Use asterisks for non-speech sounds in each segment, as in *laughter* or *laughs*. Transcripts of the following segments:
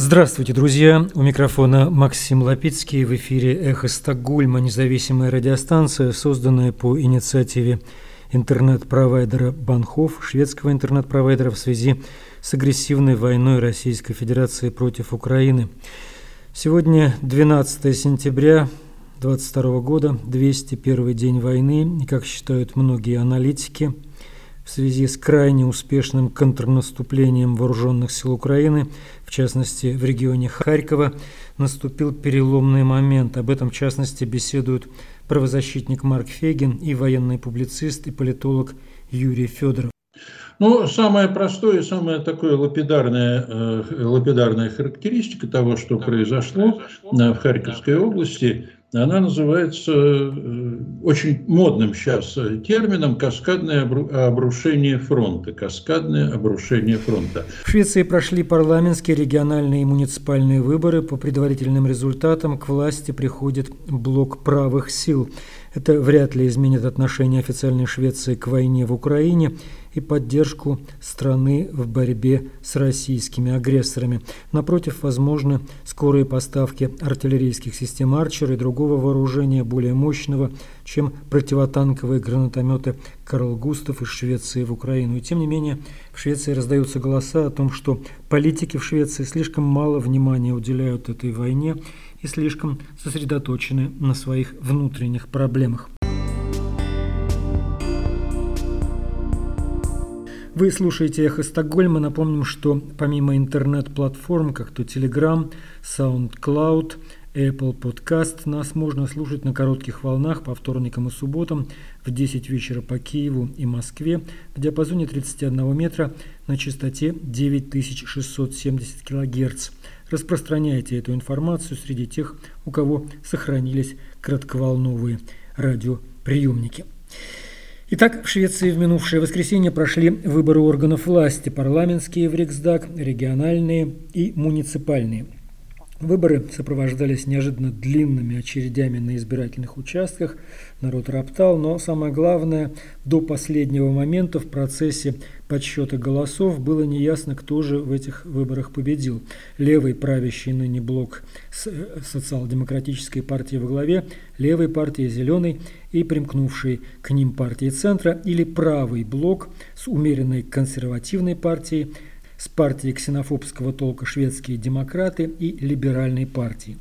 Здравствуйте, друзья! У микрофона Максим Лапицкий. В эфире «Эхо Стокгольма», независимая радиостанция, созданная по инициативе интернет-провайдера Банхов, шведского интернет-провайдера в связи с агрессивной войной Российской Федерации против Украины. Сегодня 12 сентября 2022 года, 201 день войны, и, как считают многие аналитики – в связи с крайне успешным контрнаступлением вооруженных сил Украины, в частности в регионе Харькова, наступил переломный момент. Об этом, в частности, беседуют правозащитник Марк Фегин и военный публицист и политолог Юрий Федоров. Ну, самое простое, самая такая лапидарная, э, лапидарная характеристика того, что произошло в Харьковской области, она называется э, очень модным сейчас термином «каскадное обрушение фронта». Каскадное обрушение фронта. В Швеции прошли парламентские, региональные и муниципальные выборы. По предварительным результатам к власти приходит блок правых сил. Это вряд ли изменит отношение официальной Швеции к войне в Украине и поддержку страны в борьбе с российскими агрессорами. Напротив, возможны скорые поставки артиллерийских систем «Арчер» и другого вооружения более мощного, чем противотанковые гранатометы «Карл Густав» из Швеции в Украину. И тем не менее, в Швеции раздаются голоса о том, что политики в Швеции слишком мало внимания уделяют этой войне и слишком сосредоточены на своих внутренних проблемах. Вы слушаете «Эхо Стокгольма». Напомним, что помимо интернет-платформ, как то Telegram, SoundCloud, Apple Podcast, нас можно слушать на коротких волнах по вторникам и субботам в 10 вечера по Киеву и Москве в диапазоне 31 метра на частоте 9670 кГц. Распространяйте эту информацию среди тех, у кого сохранились кратковолновые радиоприемники. Итак, в Швеции в минувшее воскресенье прошли выборы органов власти, парламентские в Риксдаг, региональные и муниципальные – Выборы сопровождались неожиданно длинными очередями на избирательных участках. Народ роптал, но самое главное, до последнего момента в процессе подсчета голосов было неясно, кто же в этих выборах победил. Левый правящий ныне блок э, социал-демократической партии во главе, левой партии «Зеленый» и примкнувшей к ним партии «Центра» или правый блок с умеренной консервативной партией – с партией ксенофобского толка «Шведские демократы» и либеральной партии.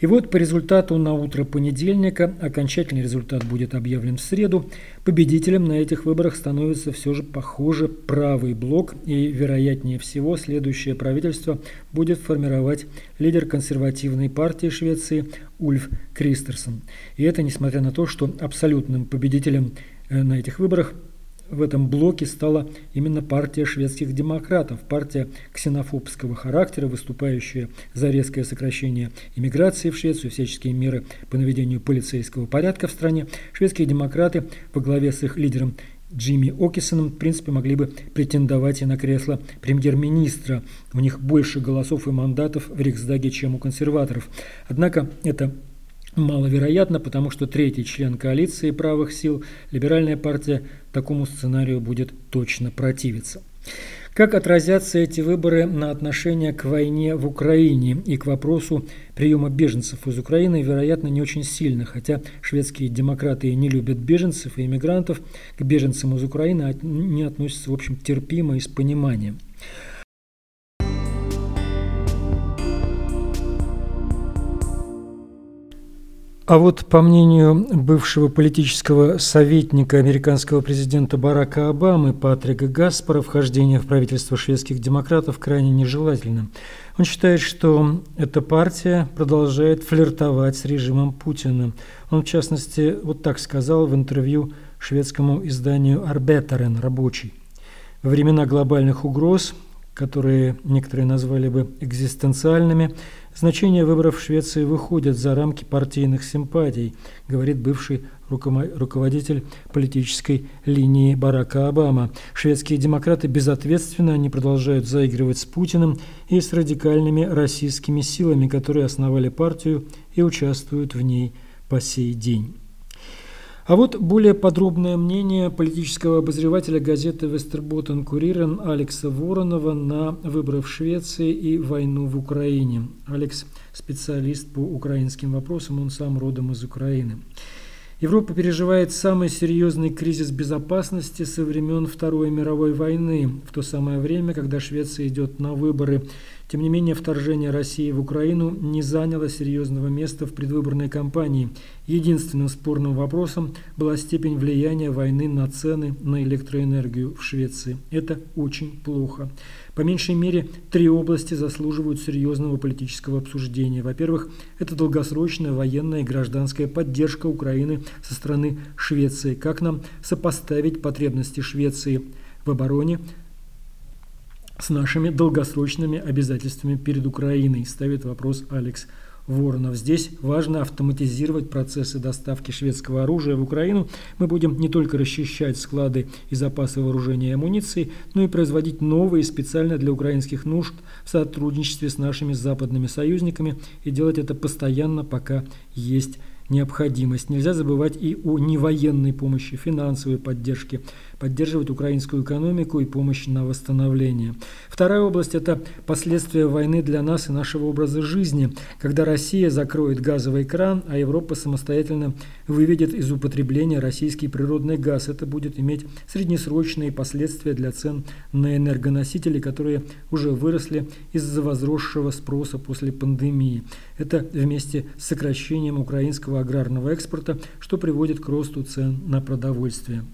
И вот по результату на утро понедельника, окончательный результат будет объявлен в среду, победителем на этих выборах становится все же, похоже, правый блок, и, вероятнее всего, следующее правительство будет формировать лидер консервативной партии Швеции Ульф Кристерсон. И это несмотря на то, что абсолютным победителем э, на этих выборах в этом блоке стала именно партия шведских демократов, партия ксенофобского характера, выступающая за резкое сокращение иммиграции в Швецию, всяческие меры по наведению полицейского порядка в стране. Шведские демократы во главе с их лидером Джимми Окисоном, в принципе, могли бы претендовать и на кресло премьер-министра. У них больше голосов и мандатов в Риксдаге, чем у консерваторов. Однако это маловероятно, потому что третий член коалиции правых сил, либеральная партия, такому сценарию будет точно противиться. Как отразятся эти выборы на отношение к войне в Украине и к вопросу приема беженцев из Украины, вероятно, не очень сильно, хотя шведские демократы не любят беженцев и иммигрантов, к беженцам из Украины не относятся, в общем, терпимо и с пониманием. А вот по мнению бывшего политического советника американского президента Барака Обамы Патрика Гаспара, вхождение в правительство шведских демократов крайне нежелательно. Он считает, что эта партия продолжает флиртовать с режимом Путина. Он, в частности, вот так сказал в интервью шведскому изданию «Арбетерен» рабочий. Во времена глобальных угроз, которые некоторые назвали бы экзистенциальными, Значение выборов в Швеции выходит за рамки партийных симпатий, говорит бывший руководитель политической линии Барака Обама. Шведские демократы безответственно, они продолжают заигрывать с Путиным и с радикальными российскими силами, которые основали партию и участвуют в ней по сей день. А вот более подробное мнение политического обозревателя газеты «Вестерботтен Курирен» Алекса Воронова на выборы в Швеции и войну в Украине. Алекс – специалист по украинским вопросам, он сам родом из Украины. Европа переживает самый серьезный кризис безопасности со времен Второй мировой войны, в то самое время, когда Швеция идет на выборы тем не менее, вторжение России в Украину не заняло серьезного места в предвыборной кампании. Единственным спорным вопросом была степень влияния войны на цены на электроэнергию в Швеции. Это очень плохо. По меньшей мере, три области заслуживают серьезного политического обсуждения. Во-первых, это долгосрочная военная и гражданская поддержка Украины со стороны Швеции. Как нам сопоставить потребности Швеции в обороне с нашими долгосрочными обязательствами перед Украиной, ставит вопрос Алекс Воронов. Здесь важно автоматизировать процессы доставки шведского оружия в Украину. Мы будем не только расчищать склады и запасы вооружения и амуниции, но и производить новые специально для украинских нужд в сотрудничестве с нашими западными союзниками и делать это постоянно, пока есть необходимость. Нельзя забывать и о невоенной помощи, финансовой поддержке, поддерживать украинскую экономику и помощь на восстановление. Вторая область – это последствия войны для нас и нашего образа жизни, когда Россия закроет газовый кран, а Европа самостоятельно выведет из употребления российский природный газ. Это будет иметь среднесрочные последствия для цен на энергоносители, которые уже выросли из-за возросшего спроса после пандемии. Это вместе с сокращением украинского аграрного экспорта, что приводит к росту цен на продовольствие.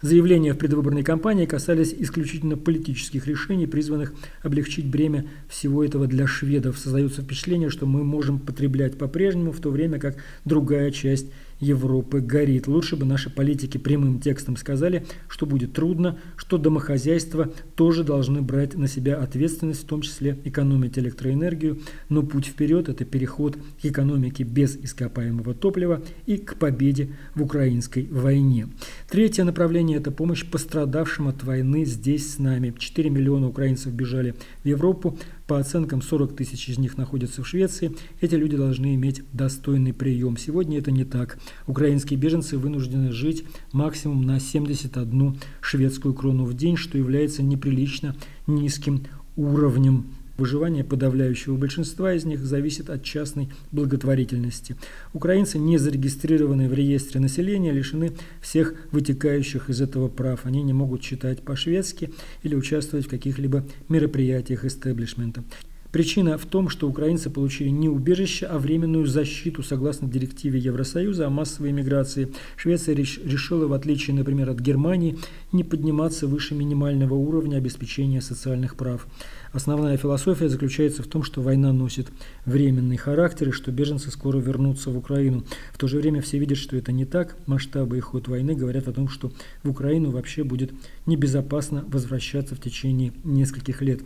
Заявления в предвыборной кампании касались исключительно политических решений, призванных облегчить бремя всего этого для шведов. Создается впечатление, что мы можем потреблять по-прежнему, в то время как другая часть Европы горит. Лучше бы наши политики прямым текстом сказали, что будет трудно, что домохозяйства тоже должны брать на себя ответственность, в том числе экономить электроэнергию, но путь вперед – это переход к экономике без ископаемого топлива и к победе в украинской войне. Третье направление – это помощь пострадавшим от войны здесь с нами. 4 миллиона украинцев бежали в Европу, по оценкам, 40 тысяч из них находятся в Швеции. Эти люди должны иметь достойный прием. Сегодня это не так. Украинские беженцы вынуждены жить максимум на 71 шведскую крону в день, что является неприлично низким уровнем Выживание подавляющего большинства из них зависит от частной благотворительности. Украинцы, не зарегистрированные в реестре населения, лишены всех вытекающих из этого прав. Они не могут читать по-шведски или участвовать в каких-либо мероприятиях истеблишмента. Причина в том, что украинцы получили не убежище, а временную защиту согласно директиве Евросоюза о массовой миграции. Швеция решила, в отличие, например, от Германии, не подниматься выше минимального уровня обеспечения социальных прав. Основная философия заключается в том, что война носит временный характер и что беженцы скоро вернутся в Украину. В то же время все видят, что это не так. Масштабы и ход войны говорят о том, что в Украину вообще будет небезопасно возвращаться в течение нескольких лет.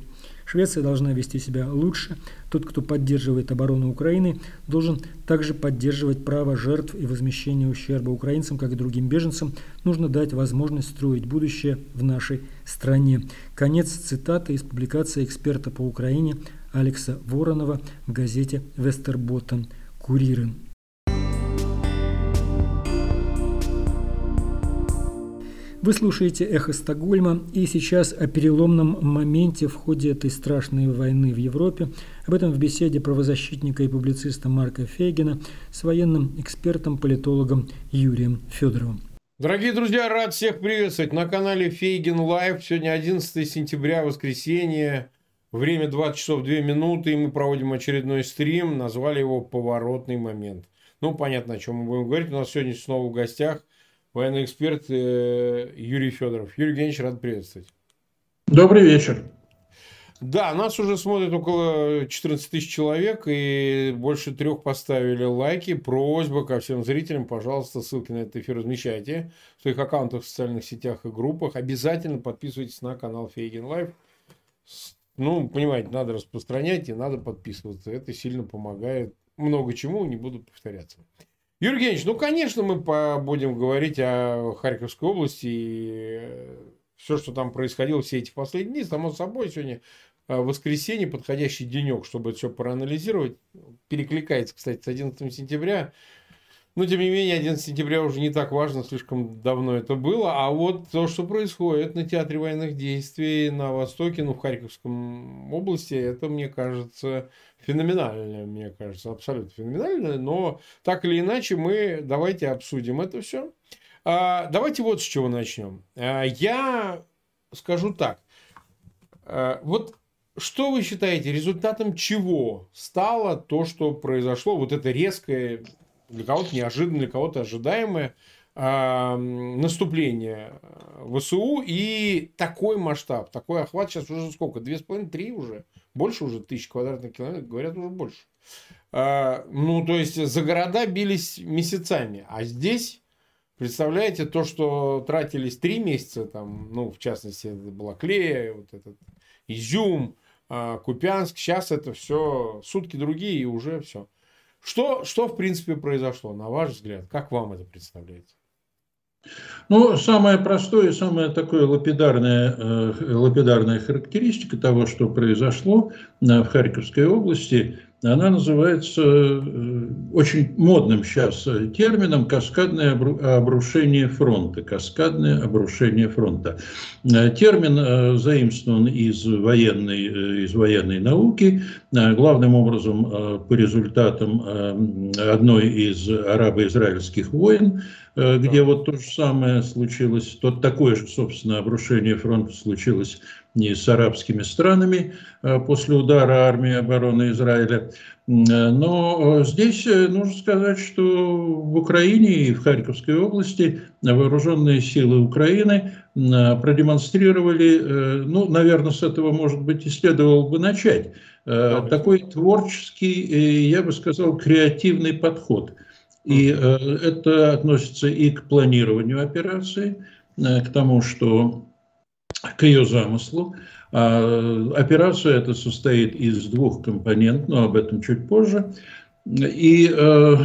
Швеция должна вести себя лучше. Тот, кто поддерживает оборону Украины, должен также поддерживать право жертв и возмещение ущерба украинцам, как и другим беженцам. Нужно дать возможность строить будущее в нашей стране. Конец цитаты из публикации эксперта по Украине Алекса Воронова в газете «Вестерботтен Курирен». Вы слушаете «Эхо Стокгольма» и сейчас о переломном моменте в ходе этой страшной войны в Европе. Об этом в беседе правозащитника и публициста Марка Фейгина с военным экспертом, политологом Юрием Федоровым. Дорогие друзья, рад всех приветствовать на канале Фейгин Лайв. Сегодня 11 сентября, воскресенье. Время 20 часов 2 минуты, и мы проводим очередной стрим. Назвали его «Поворотный момент». Ну, понятно, о чем мы будем говорить. У нас сегодня снова в гостях военный эксперт э, Юрий Федоров. Юрий Евгеньевич, рад приветствовать. Добрый вечер. Да, нас уже смотрит около 14 тысяч человек, и больше трех поставили лайки. Просьба ко всем зрителям, пожалуйста, ссылки на этот эфир размещайте в своих аккаунтах в социальных сетях и группах. Обязательно подписывайтесь на канал Фейгин Live. Ну, понимаете, надо распространять и надо подписываться. Это сильно помогает. Много чему, не буду повторяться. Юрий Евгеньевич, ну, конечно, мы будем говорить о Харьковской области и э, все, что там происходило все эти последние дни. Само собой, сегодня э, воскресенье, подходящий денек, чтобы это все проанализировать. Перекликается, кстати, с 11 сентября. Но, тем не менее, 11 сентября уже не так важно, слишком давно это было. А вот то, что происходит на театре военных действий на Востоке, ну, в Харьковском области, это, мне кажется, феноменально, мне кажется, абсолютно феноменально. Но так или иначе, мы давайте обсудим это все. А, давайте вот с чего начнем. А, я скажу так. А, вот что вы считаете, результатом чего стало то, что произошло, вот это резкое для кого-то неожиданно, для кого-то ожидаемое э, наступление ВСУ и такой масштаб, такой охват сейчас уже сколько? Две с половиной, три уже? Больше уже тысяч квадратных километров, говорят, уже больше. Э, ну, то есть, за города бились месяцами, а здесь Представляете, то, что тратились три месяца, там, ну, в частности, это была Клея, вот этот Изюм, а, Купянск, сейчас это все сутки другие и уже все. Что, что в принципе произошло, на ваш взгляд? Как вам это представляется? Ну, самое простое и самая такое лапидарная, э, лапидарная характеристика того, что произошло э, в Харьковской области, она называется э, очень модным сейчас термином «каскадное обрушение фронта». Каскадное обрушение фронта. Термин заимствован из военной, из военной науки, главным образом по результатам одной из арабо-израильских войн, Э, где вот то же самое случилось, то такое же, собственно, обрушение фронта случилось не с арабскими странами э, после удара армии обороны Израиля. Э, но здесь нужно сказать, что в Украине и в Харьковской области вооруженные силы Украины продемонстрировали, ну, наверное, с этого, может быть, и следовало бы начать, такой творческий, я бы сказал, креативный подход – и э, это относится и к планированию операции, э, к тому, что к ее замыслу. А операция эта состоит из двух компонентов, но об этом чуть позже. И э,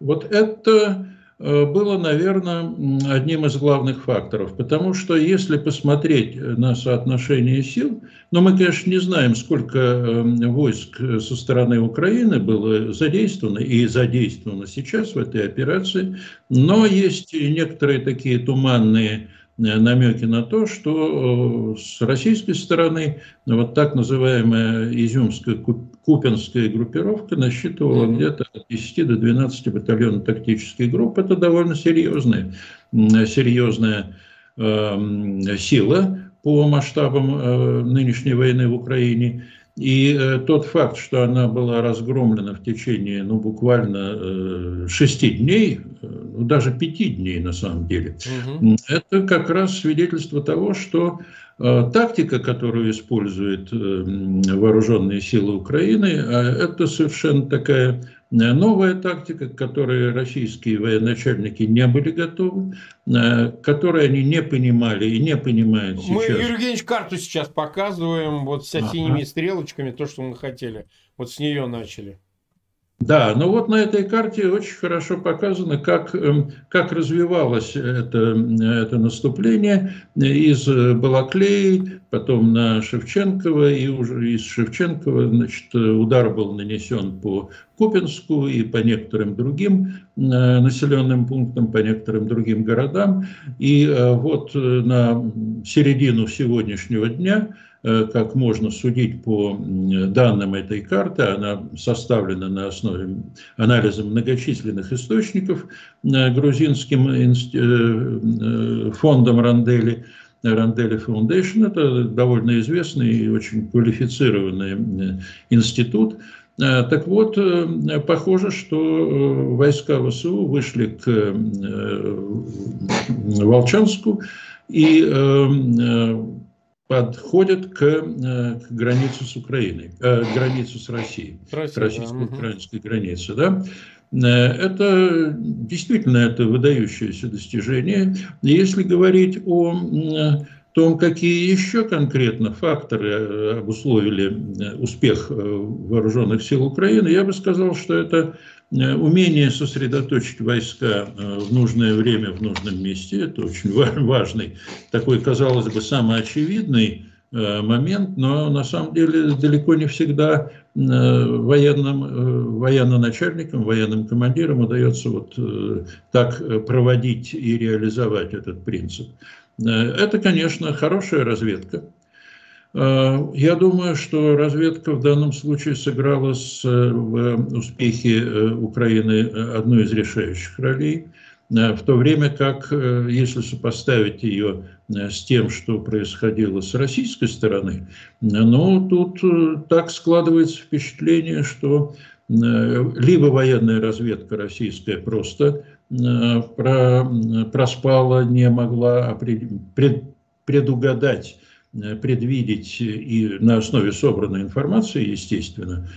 вот это Э, было, наверное, одним из главных факторов. Потому что если посмотреть на соотношение сил, но ну, мы, конечно, не знаем, сколько эм, войск со стороны Украины было задействовано и задействовано сейчас в этой операции, но есть некоторые такие туманные Э, намеки на то, что э, с российской стороны вот так называемая изюмская купинская группировка насчитывала где-то от 10 до 12 батальонов тактических групп. Это довольно серьезная, серьезная э, сила по масштабам э, нынешней войны в Украине. И э, тот факт, что она была разгромлена в течение, ну, буквально э, шести дней, э, ну, даже пяти дней на самом деле, угу. это как раз свидетельство того, что э, тактика, которую используют э, вооруженные силы Украины, э, это совершенно такая новая тактика, к которой российские военачальники не были готовы, э, которой они не понимали и не понимают сейчас. Мы, Юрий Евгеньевич, карту сейчас показываем, вот с синими ага. стрелочками, то, что мы хотели. Вот с нее начали. Да, ну вот на этой карте очень хорошо показано, как, эм, как развивалось это, это наступление из Балаклеи, потом на Шевченкова, и уже из Шевченкова значит, удар был нанесен по Купинску и по некоторым другим э, населенным пунктам, по некоторым другим городам. И э, вот э, на середину сегодняшнего дня Э, как можно судить по данным этой карты, она составлена на основе анализа многочисленных источников э, грузинским э, фондом Рандели, Рандели Foundation. Это довольно известный и очень квалифицированный институт. Так вот, похоже, что войска ВСУ вышли к Волчанску и подходят к, э, к границе с Украиной, э, к границе с Россией, Россия, российско-украинской да. границе. Да? Э, это действительно это выдающееся достижение. Если говорить о том, какие еще конкретно факторы обусловили успех вооруженных сил Украины, я бы сказал, что это умение сосредоточить войска э, в нужное время в нужном месте – это очень *laughs* важный, такой, казалось бы, самый очевидный момент, но на самом деле далеко не всегда военным, военно-начальникам, военным командирам удается вот так проводить и реализовать этот принцип. Это, конечно, хорошая разведка, Э, я думаю, что разведка в данном случае сыграла с, э, в успехе э, Украины одну из решающих ролей, в то время как, если сопоставить ее с тем, что происходило с российской стороны, ну, тут так складывается впечатление, что либо военная разведка российская просто проспала, не могла предугадать Э, предвидеть и на основе собранной информации, естественно,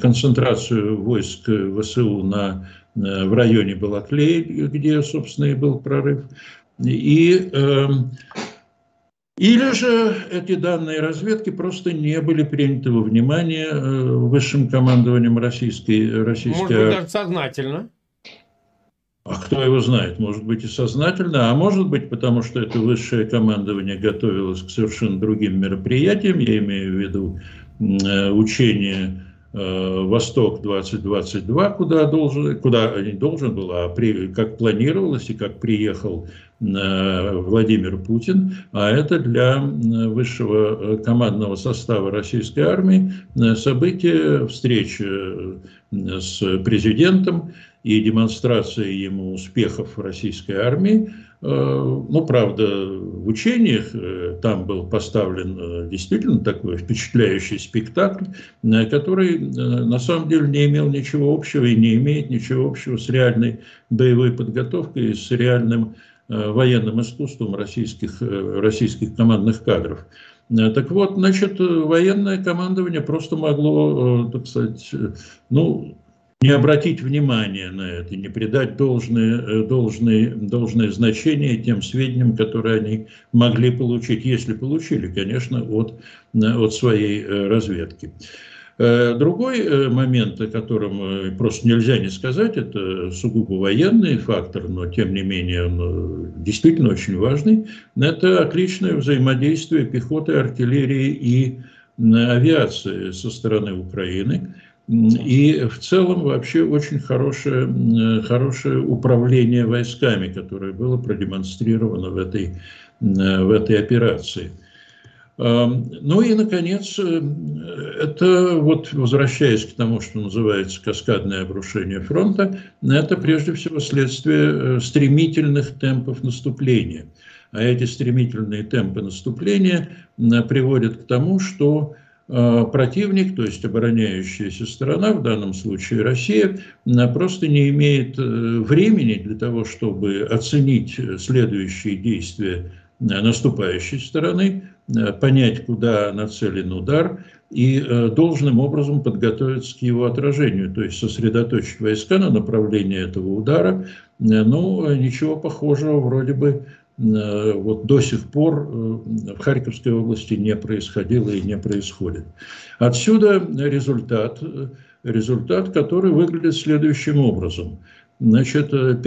концентрацию войск ВСУ на, э, в районе Балаклей, где, собственно, и был прорыв. И, э, или же эти данные разведки просто не были приняты во внимание э, высшим командованием российской, российской Может быть, даже сознательно. А кто его знает? Может быть и сознательно, а может быть потому, что это высшее командование готовилось к совершенно другим мероприятиям. Я имею в виду э, учение э, Восток-2022, куда, должен, куда не должен был, а при, как планировалось и как приехал э, Владимир Путин, а это для высшего командного состава российской армии событие встречи с президентом, и демонстрация ему успехов российской армии. Э, ну, правда, в учениях э, там был поставлен э, действительно такой впечатляющий спектакль, который на самом деле не имел ничего общего и не имеет ничего общего с реальной боевой подготовкой с реальным военным искусством российских, российских командных кадров. Так вот, значит, военное командование просто могло, так сказать, ну, не обратить внимания на это, не придать должное, э, должное, должное значение тем сведениям, которые они могли получить, если получили, конечно, от, от своей э, разведки. Э, другой момент, о котором просто нельзя не сказать, это сугубо военный фактор, но тем не менее он действительно очень важный, это отличное взаимодействие пехоты, артиллерии и авиации со стороны Украины. И в целом вообще очень хорошее, хорошее управление войсками, которое было продемонстрировано в этой, в этой операции. Ну и, наконец, э, это вот возвращаясь к тому, что называется каскадное обрушение фронта, это прежде всего следствие э, стремительных темпов наступления. А эти стремительные темпы наступления приводят к тому, что Э, противник, то есть обороняющаяся сторона, в данном случае Россия, просто не имеет э, времени для того, чтобы оценить следующие действия э, наступающей стороны, понять, куда нацелен удар и должным образом подготовиться к его отражению, то есть сосредоточить войска на направлении этого удара. Но ничего похожего вроде бы Э, вот до сих пор э, в Харьковской области не происходило и не происходит. Отсюда результат, результат, который выглядит следующим образом. Значит, 5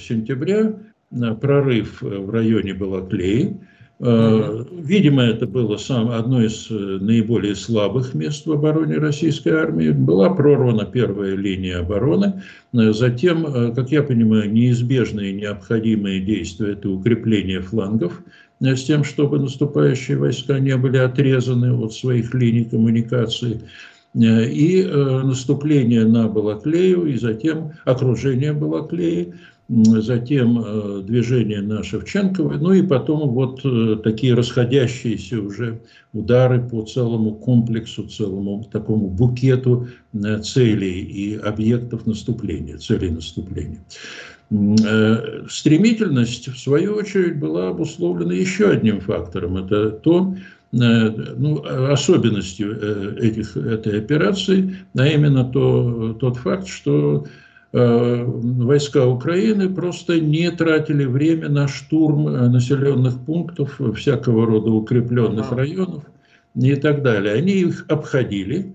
сентября э, прорыв в районе Балаклеи, Видимо, это было сам, одно из наиболее слабых мест в обороне российской армии. Была прорвана первая линия обороны. Затем, как я понимаю, неизбежные необходимые действия – это укрепление флангов с тем, чтобы наступающие войска не были отрезаны от своих линий коммуникации и наступление на Балаклею, и затем окружение Балаклеи – затем э, движение на Шевченковой, ну и потом вот э, такие расходящиеся уже удары по целому комплексу, целому такому букету э, целей и объектов наступления, целей наступления. Стремительность, в свою очередь, была обусловлена еще одним фактором. Это то, ну, особенностью этих, этой операции, а именно то, тот факт, что войска Украины просто не тратили время на штурм э, населенных пунктов, всякого рода укрепленных районов и так далее. Они их обходили,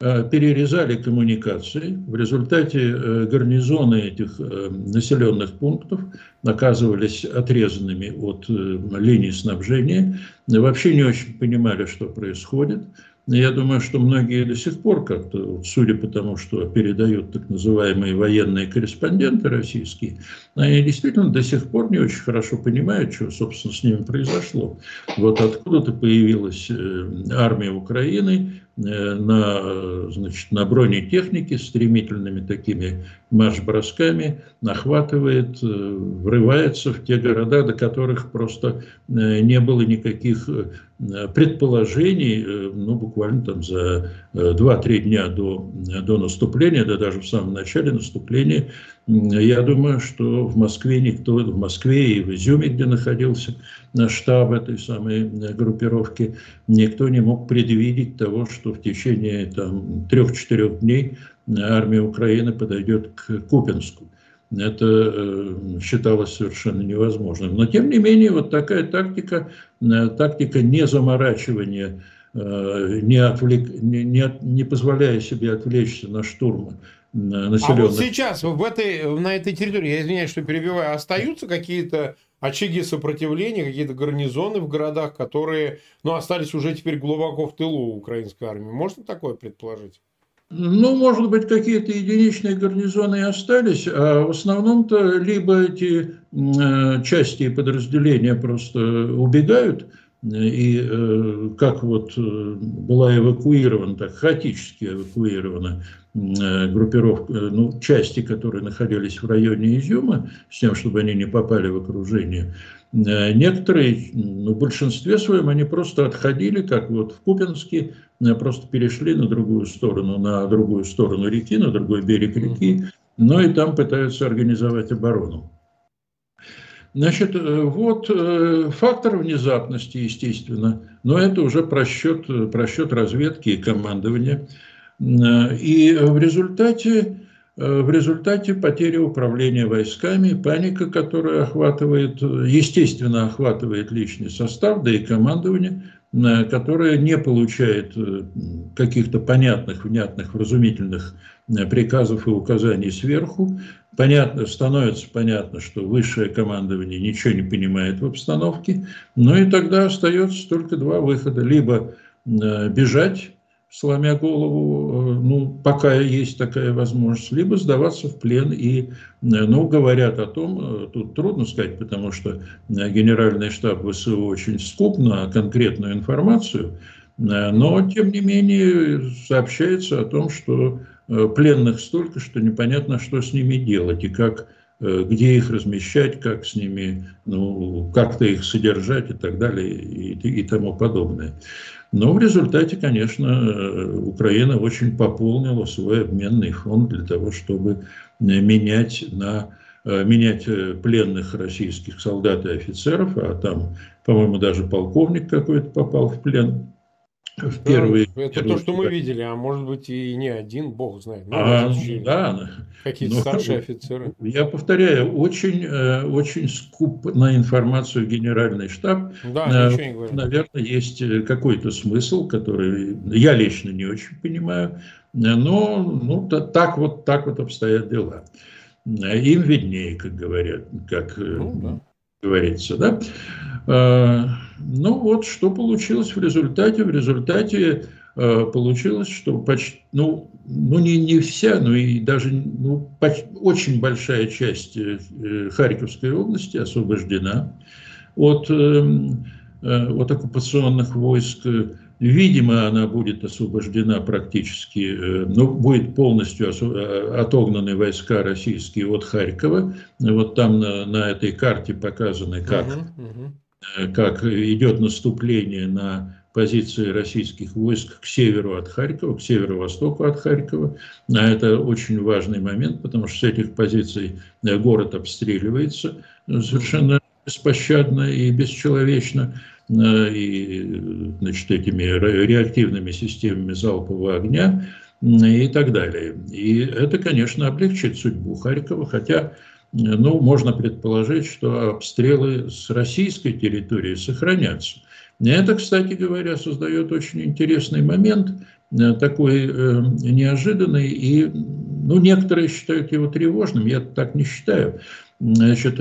э, перерезали коммуникации. В результате э, гарнизоны этих населенных пунктов оказывались отрезанными от линии снабжения, вообще не очень понимали, что происходит. Я думаю, что многие до сих пор как-то, судя по тому, что передают так называемые военные корреспонденты российские, они действительно до сих пор не очень хорошо понимают, что, собственно, с ними произошло. Вот откуда-то появилась э, армия Украины, на, значит, на бронетехнике стремительными такими марш-бросками нахватывает, э, врывается в те города, до которых просто э, не было никаких предположений, ну, буквально там за 2-3 дня до, до наступления, да даже в самом начале наступления, я думаю, что в Москве никто, в Москве и в Изюме, где находился штаб этой самой группировки, никто не мог предвидеть того, что в течение там, трех-четырех дней армия Украины подойдет к Купинску. Это э, считалось совершенно невозможным. Но тем не менее, вот такая тактика, э, тактика не заморачивания, э, не, отвлек, не, не, не позволяя себе отвлечься на штурм населенных. А вот сейчас в этой, на этой территории, я извиняюсь, что перебиваю, остаются какие-то очаги сопротивления, какие-то гарнизоны в городах, которые ну, остались уже теперь глубоко в тылу украинской армии. Можно такое предположить? Ну, может быть, какие-то единичные гарнизоны и остались, а в основном-то либо эти э, части и подразделения просто убегают, и э, как вот э, была эвакуирована, так хаотически эвакуирована э, группировка, ну, части, которые находились в районе Изюма, с тем, чтобы они не попали в окружение. Некоторые, ну, в большинстве своем, они просто отходили, как вот в Купинске, просто перешли на другую сторону, на другую сторону реки, на другой берег реки, но и там пытаются организовать оборону. Значит, э, вот э, фактор внезапности, естественно, но это уже просчет, просчет разведки и командования. И в результате, э, в результате потери управления войсками, паника, которая охватывает, естественно, охватывает личный состав, да и командование, которое не получает каких-то понятных, внятных, вразумительных приказов и указаний сверху, понятно, становится понятно, что высшее командование ничего не понимает в обстановке, но и тогда остается только два выхода. Либо э, бежать, сломя голову, э, ну, пока есть такая возможность, либо сдаваться в плен. И, э, ну, говорят о том, тут трудно сказать, потому что генеральный штаб ВСУ очень скуп на конкретную информацию, но, тем не менее, сообщается о том, что пленных столько, что непонятно, что с ними делать и как, э, где их размещать, как с ними, ну, как-то их содержать и так далее и, и тому подобное. Но в результате, конечно, э, Украина очень пополнила свой обменный фонд для того, чтобы менять на менять пленных российских солдат и офицеров, а там, по-моему, даже полковник какой-то попал в плен в первые... Да, это первые, то, что мы видели, а может быть и не один, бог знает. Ну, а, да, Какие-то ну, старшие офицеры. Я повторяю, очень, э, очень скуп на информацию генеральный штаб. Да, ничего не говорю. Наверное, есть э, какой-то смысл, который я лично не очень понимаю, но ну, так, вот, так вот обстоят дела. Им виднее, как говорят, как э, ну, да. Говорится, да. Э, ну вот, что получилось в результате? В результате э, получилось, что почти, ну, ну не, не вся, но и даже ну, почти, очень большая часть э, Харьковской области освобождена от, от оккупационных войск. Видимо, она будет освобождена практически, ну, будет полностью отогнаны войска российские от Харькова. Вот там на, на этой карте показаны, как uh-huh Э, как идет наступление на позиции российских войск к северу от Харькова, к северо-востоку от Харькова. А это очень важный момент, потому что с этих позиций э, город обстреливается совершенно беспощадно и бесчеловечно э, и значит, этими реактивными системами залпового огня и так далее. И это, конечно, облегчит судьбу Харькова, хотя ну, можно предположить, что обстрелы с российской территории сохранятся. Это, кстати говоря, создает очень интересный момент, такой неожиданный, и ну, некоторые считают его тревожным, я так не считаю. Значит,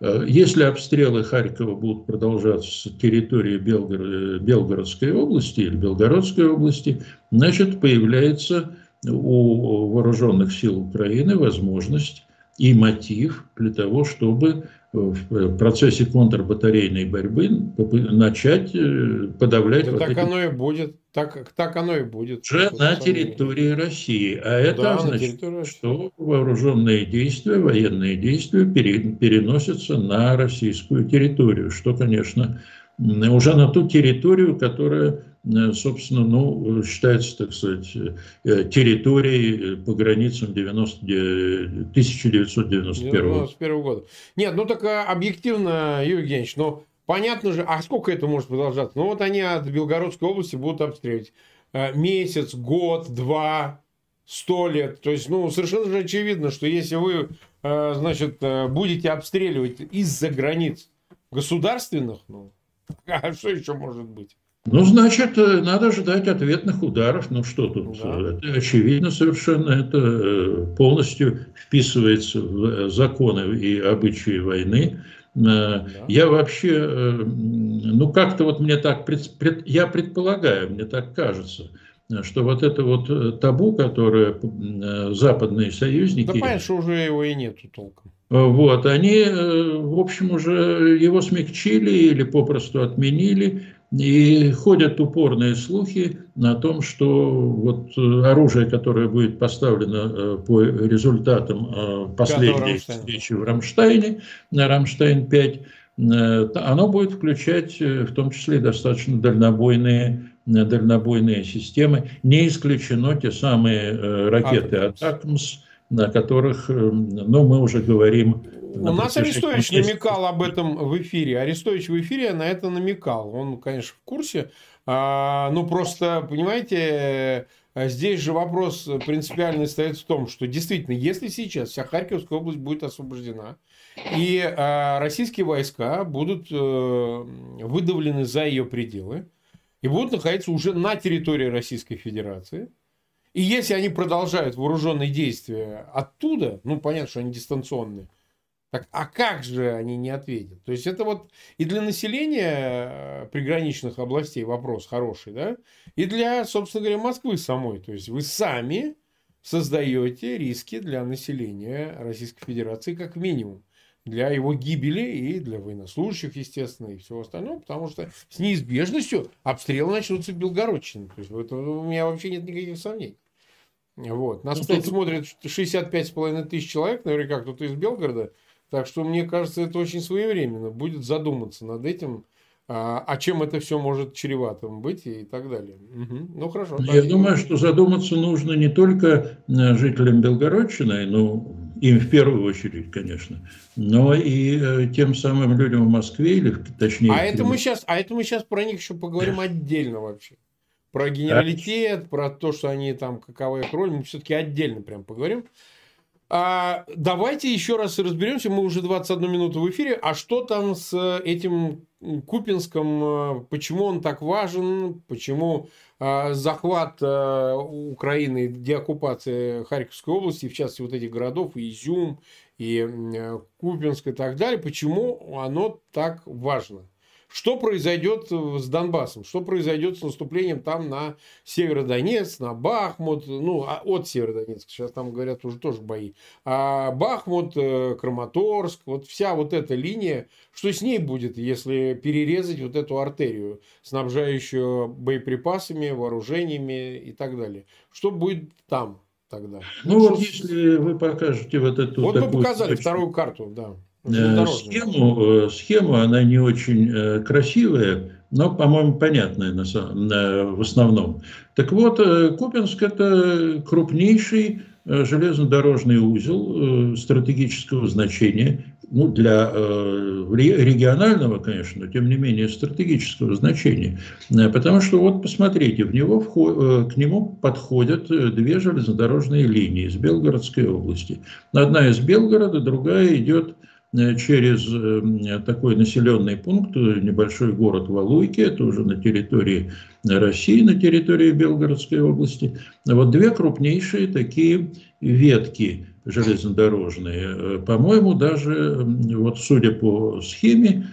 если обстрелы Харькова будут продолжаться с территории Белгород, Белгородской области или Белгородской области, значит, появляется у вооруженных сил Украины возможность и мотив для того, чтобы в процессе контрбатарейной борьбы начать э, подавлять... Да вот так эти... оно и будет. Так, так оно и будет. Уже на территории России. А это да, означает, что вооруженные действия, военные действия переносятся на российскую территорию, что, конечно, уже на ту территорию, которая Э, собственно, ну, считается, так сказать, э, территорией по границам 90, 1991 1991 года. Нет, ну так а, объективно, Юрий Евгеньевич, ну, понятно же, а сколько это может продолжаться? Ну, вот они от Белгородской области будут обстреливать. Э, месяц, год, два, сто лет. То есть, ну, совершенно же очевидно, что если вы, значит, будете обстреливать из-за границ государственных, ну, *laughs* а что еще может быть? Ну, значит, э, надо ждать ответных ударов. Ну, что тут? Да. Это очевидно совершенно. Это э, полностью вписывается в э, законы и обычаи войны. Да. Я вообще, ну, как-то вот мне так, я предполагаю, мне так кажется, что вот это вот табу, которое западные союзники... Да что уже его и нету толком. Вот, они, в общем, уже его смягчили или попросту отменили, и ходят упорные слухи о том, что вот э, оружие, которое будет поставлено э, по результатам э, последней встречи в Рамштайне, на Рамштайн-5, оно будет включать в том числе достаточно дальнобойные, дальнобойные системы. Не исключено те самые ракеты «Атакмс», на которых, ну, мы уже говорим у нас Арестович намекал об этом в эфире. Арестович в эфире на это намекал. Он, конечно, в курсе. А, ну, просто, понимаете, здесь же вопрос принципиальный стоит в том, что действительно, если сейчас вся Харьковская область будет освобождена, и а, российские войска будут а, выдавлены за ее пределы, и будут находиться уже на территории Российской Федерации, и если они продолжают вооруженные действия оттуда, ну, понятно, что они дистанционные, так, а как же они не ответят? То есть это вот и для населения э, приграничных областей вопрос хороший, да? И для, собственно говоря, Москвы самой. То есть вы сами создаете риски для населения Российской Федерации как минимум. Для его гибели и для военнослужащих, естественно, и всего остального, потому что с неизбежностью обстрелы начнутся в Белгородчине. То есть это, у меня вообще нет никаких сомнений. Вот. Нас, ну, кстати, смотрит 65,5 тысяч человек, наверняка кто-то из Белгорода. Так что, мне кажется, это очень своевременно. Будет задуматься над этим, а, а чем это все может чреватым быть и так далее. Угу. Ну, хорошо. Я думаю, что задуматься нужно не только э, жителям Белгородчины, ну, им в первую очередь, конечно, но и э, тем самым людям в Москве, или точнее... А это, мы сейчас, а это мы сейчас про них еще поговорим отдельно вообще. Про генералитет, про то, что они там, какова их роль, мы все-таки отдельно прям поговорим. А, давайте еще раз разберемся, мы уже 21 минуту в эфире, а что там с этим Купинском, а, почему он так важен, почему захват а, Украины, деоккупация Харьковской области, в частности вот этих городов, и Изюм, и Купинск и так далее, почему оно так важно? Что произойдет с Донбассом? Что произойдет с наступлением там на Северодонецк, на Бахмут, ну, а от Северодонецка, сейчас там говорят уже тоже бои. А Бахмут, э, Краматорск, вот вся вот эта линия, что с ней будет, если перерезать вот эту артерию, снабжающую боеприпасами, вооружениями и так далее? Что будет там тогда? Ну, ну вот что... если вы покажете вот эту... Вот мы показали вторую карту, да. Э, схему, э, схему, она не очень э, красивая, но, по-моему, понятная на, в основном. Так вот, Купинск – это крупнейший железнодорожный узел стратегического значения, ну, для регионального, конечно, но тем не менее стратегического значения. Потому что, вот посмотрите, в него, к нему подходят две железнодорожные линии из Белгородской области. Одна из Белгорода, другая идет через такой населенный пункт, небольшой город Валуйки, это уже на территории России, на территории Белгородской области. Вот две крупнейшие такие ветки железнодорожные. По-моему, даже, вот судя по схеме,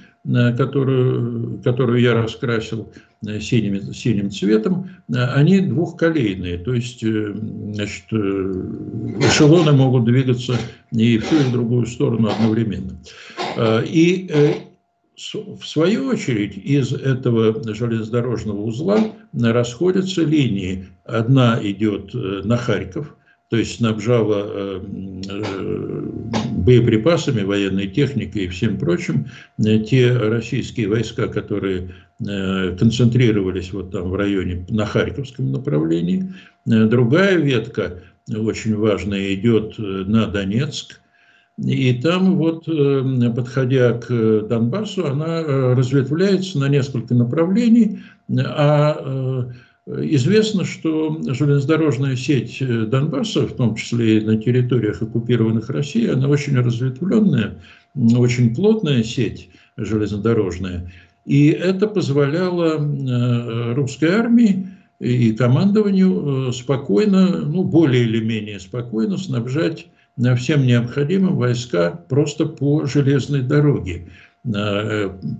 которую, которую я раскрасил э, синим, синим цветом, э, они двухколейные, то есть э, значит, эшелоны могут двигаться и в ту, и в другую сторону одновременно. И в свою очередь из этого железнодорожного узла расходятся линии. Одна идет на Харьков, то есть снабжала э, э, боеприпасами, военной техникой и всем прочим э, те российские войска, которые концентрировались вот там в районе на Харьковском направлении. Другая ветка, очень важная, идет на Донецк. И там вот, подходя к Донбассу, она разветвляется на несколько направлений, а Известно, что железнодорожная сеть э, Донбасса, в том числе и на территориях оккупированных Россией, она очень разветвленная, очень плотная сеть железнодорожная. И это позволяло э, русской армии и командованию э, спокойно, ну, более или менее спокойно снабжать всем необходимым войска просто по железной дороге,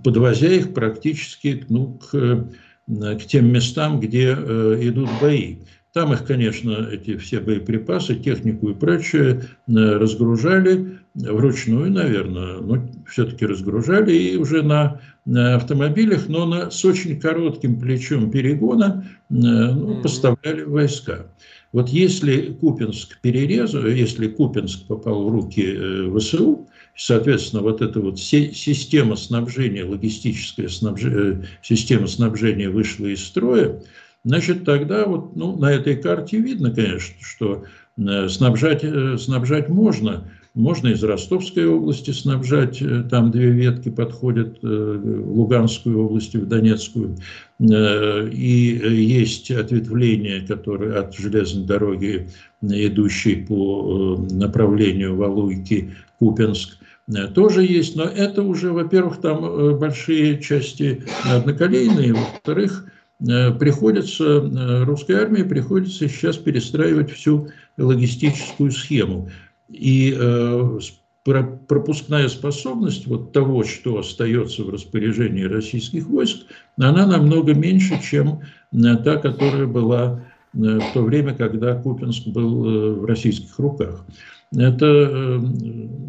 подвозя их практически ну, к к тем местам, где э, идут бои. Там их, конечно, эти все боеприпасы, технику и прочее э, разгружали вручную, наверное, но все-таки разгружали и уже на, на автомобилях, но на, с очень коротким плечом перегона ну, поставляли войска. Вот если Купинск перерезал, если Купинск попал в руки ВСУ, Соответственно, вот эта вот система снабжения, логистическая снабжение, система снабжения вышла из строя, значит, тогда вот ну, на этой карте видно, конечно, что э, снабжать, э, снабжать можно. Можно из Ростовской области снабжать, э, там две ветки подходят в Луганскую область, в Донецкую. И есть ответвление, которое от железной дороги, идущей по направлению Валуйки, Купенск. Э, тоже есть, но это уже, во-первых, там э, большие части одноколейные, во-вторых, э, приходится, русской армии приходится сейчас перестраивать всю логистическую схему. И пропускная способность вот того, что остается в распоряжении российских войск, она намного меньше, чем та, которая была в то время, когда Купинск был в российских руках это, э,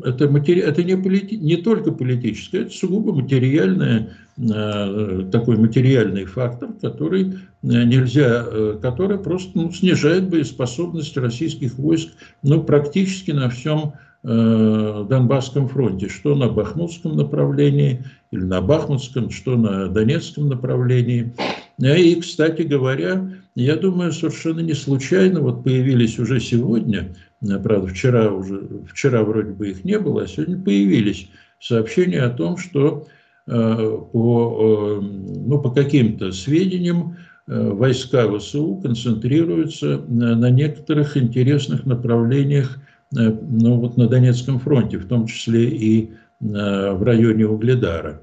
это, матери... это не, полити... не только политическое, это сугубо материальное, э, такой материальный фактор, который э, нельзя, который просто ну, снижает боеспособность российских войск ну, практически на всем Донбасском фронте, что на Бахмутском направлении или на Бахмутском, что на Донецком направлении. И, кстати говоря, я думаю, совершенно не случайно вот появились уже сегодня Э, правда, вчера уже, вчера вроде бы их не было, а сегодня появились сообщения о том, что э, по, э, ну, по каким-то сведениям войска ВСУ концентрируются на некоторых интересных направлениях ну, вот на Донецком фронте, в том числе и в районе Угледара.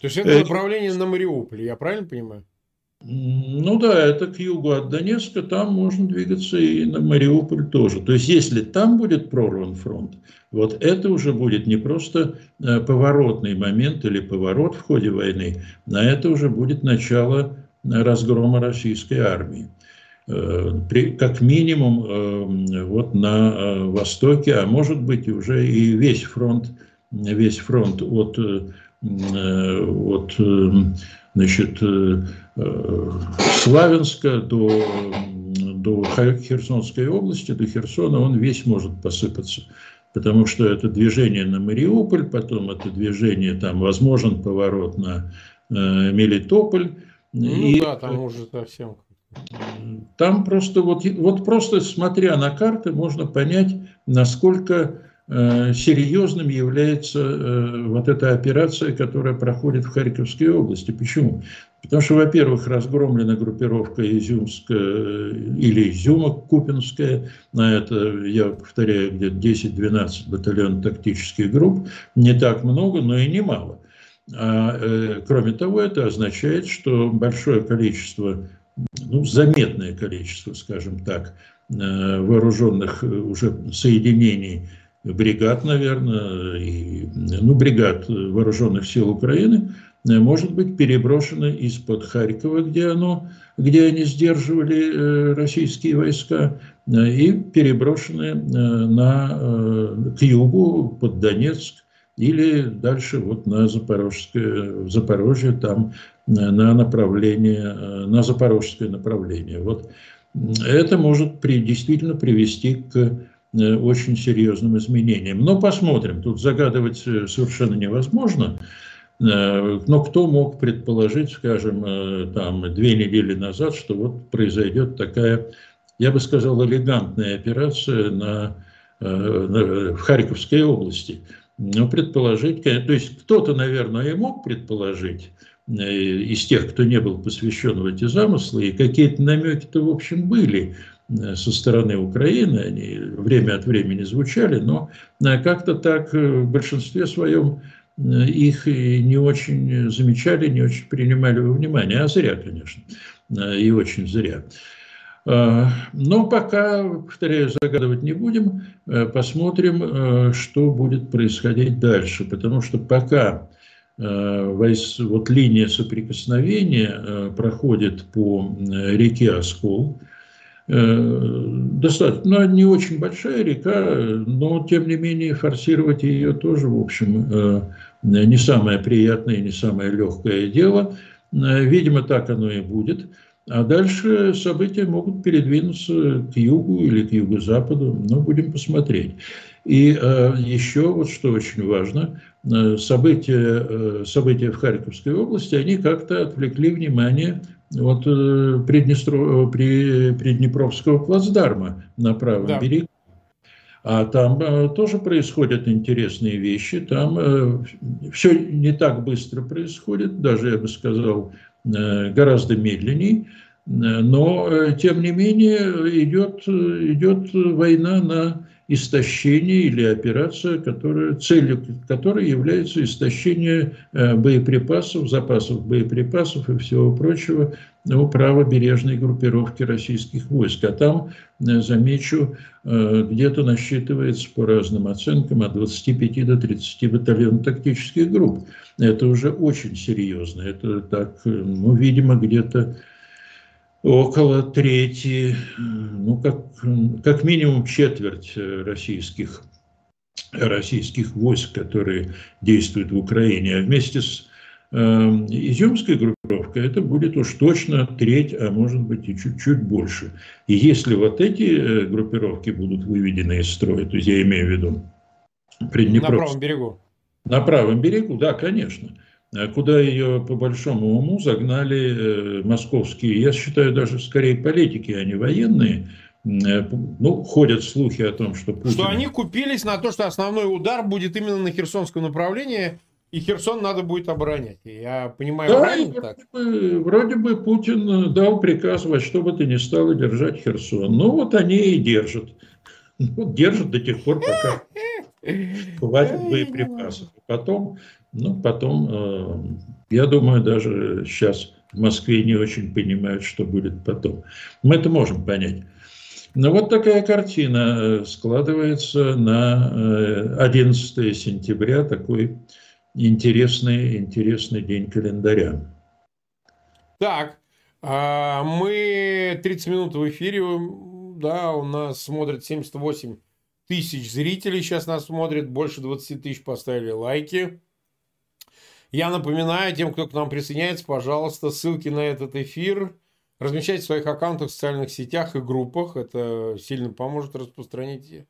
То есть это направление на Мариуполь, я правильно понимаю? Ну да, это к югу от Донецка, там можно двигаться и на Мариуполь тоже. То есть если там будет прорван фронт, вот это уже будет не просто э, поворотный момент или поворот в ходе войны, а это уже будет начало разгрома российской армии. Э, как минимум э, вот на востоке, а может быть уже и весь фронт, весь фронт от, от значит, Э, Славянска до, до Херсонской области, до Херсона, он весь может посыпаться. Потому что это движение на Мариуполь, потом это движение, там возможен поворот на э, Мелитополь. Ну и, да, там уже совсем. Там просто вот, вот просто смотря на карты можно понять, насколько Э, серьезным является э, вот эта операция, которая проходит в Харьковской области. Почему? Потому что, во-первых, разгромлена группировка Изюмская или Изюма-Купинская, на это, я повторяю, где-то 10-12 батальонов тактических групп, не так много, но и немало. А, э, кроме того, это означает, что большое количество, ну, заметное количество, скажем так, э, вооруженных уже соединений бригад, наверное, и, ну, бригад вооруженных сил Украины – Э, может быть переброшено из-под Харькова, где, оно, где они сдерживали э, российские войска, э, и переброшены на, к югу, под Донецк, или дальше вот на Запорожское, Запорожье, там на направление, на запорожское направление. Вот это может при, действительно привести к очень серьезным изменениям. Но посмотрим, тут загадывать совершенно невозможно. Э, но кто мог предположить, скажем, э, там две недели назад, что вот произойдет такая, я бы сказал, элегантная операция на, э, на, в Харьковской области. Ну, предположить, то есть кто-то, наверное, и мог предположить, из тех, кто не был посвящен в эти замыслы, и какие-то намеки-то, в общем, были со стороны Украины, они время от времени звучали, но как-то так в большинстве своем их не очень замечали, не очень принимали во внимание, а зря, конечно, и очень зря. Но пока, повторяю, загадывать не будем, посмотрим, э, что будет происходить дальше, потому что пока э, вот линия соприкосновения э, проходит по реке Оскол, достаточно, ну, не очень большая река, но тем не менее форсировать ее тоже, в общем, не самое приятное не самое легкое дело. Видимо, так оно и будет. А дальше события могут передвинуться к югу или к юго-западу, но будем посмотреть. И э, еще вот что очень важно, э, события, э, события в Харьковской области, они как-то отвлекли внимание от э, Приднестро, при, Приднепровского плацдарма на правом да. берегу. А там э, тоже происходят интересные вещи. Там э, все не так быстро происходит, даже, я бы сказал, э, гораздо медленнее. Но, тем не менее, идет, идет война на истощение или операция, которая, целью которой является истощение э, боеприпасов, запасов боеприпасов и всего прочего у правобережной группировки российских войск. А там, э, замечу, э, где-то насчитывается по разным оценкам от 25 до 30 батальонов тактических групп. Это уже очень серьезно. Это так, ну, видимо, где-то около трети, ну, как, как минимум четверть российских, российских войск, которые действуют в Украине. А вместе с э, изюмской группировкой это будет уж точно треть, а может быть и чуть-чуть больше. И если вот эти э, группировки будут выведены из строя, то есть я имею в виду Приднепровск. На правом берегу. На правом берегу, да, конечно – Э, куда ее по большому уму загнали э, московские, я считаю, даже скорее политики, а не военные. Э, ну, ходят слухи о том, что Путин... Что они купились на то, что основной удар будет именно на Херсонском направлении, и Херсон надо будет оборонять. Я понимаю, да, правильно вроде так? Бы, вроде бы Путин дал приказ во что бы то ни стало держать Херсон. Ну, вот они и держат. *laughs* Ну, держат до тех пор, пока *laughs* хватит боеприпасов. Потом ну, потом, э, я думаю, даже сейчас в Москве не очень понимают, что будет потом. Мы это можем понять. Но вот такая картина э, складывается на 11 э, сентября, такой интересный, интересный день календаря. Так, а мы 30 минут в эфире, да, у нас смотрят 78 тысяч зрителей, сейчас нас смотрят, больше 20 тысяч поставили лайки. Я напоминаю тем, кто к нам присоединяется, пожалуйста, ссылки на этот эфир размещайте в своих аккаунтах в социальных сетях и группах. Это сильно поможет распространить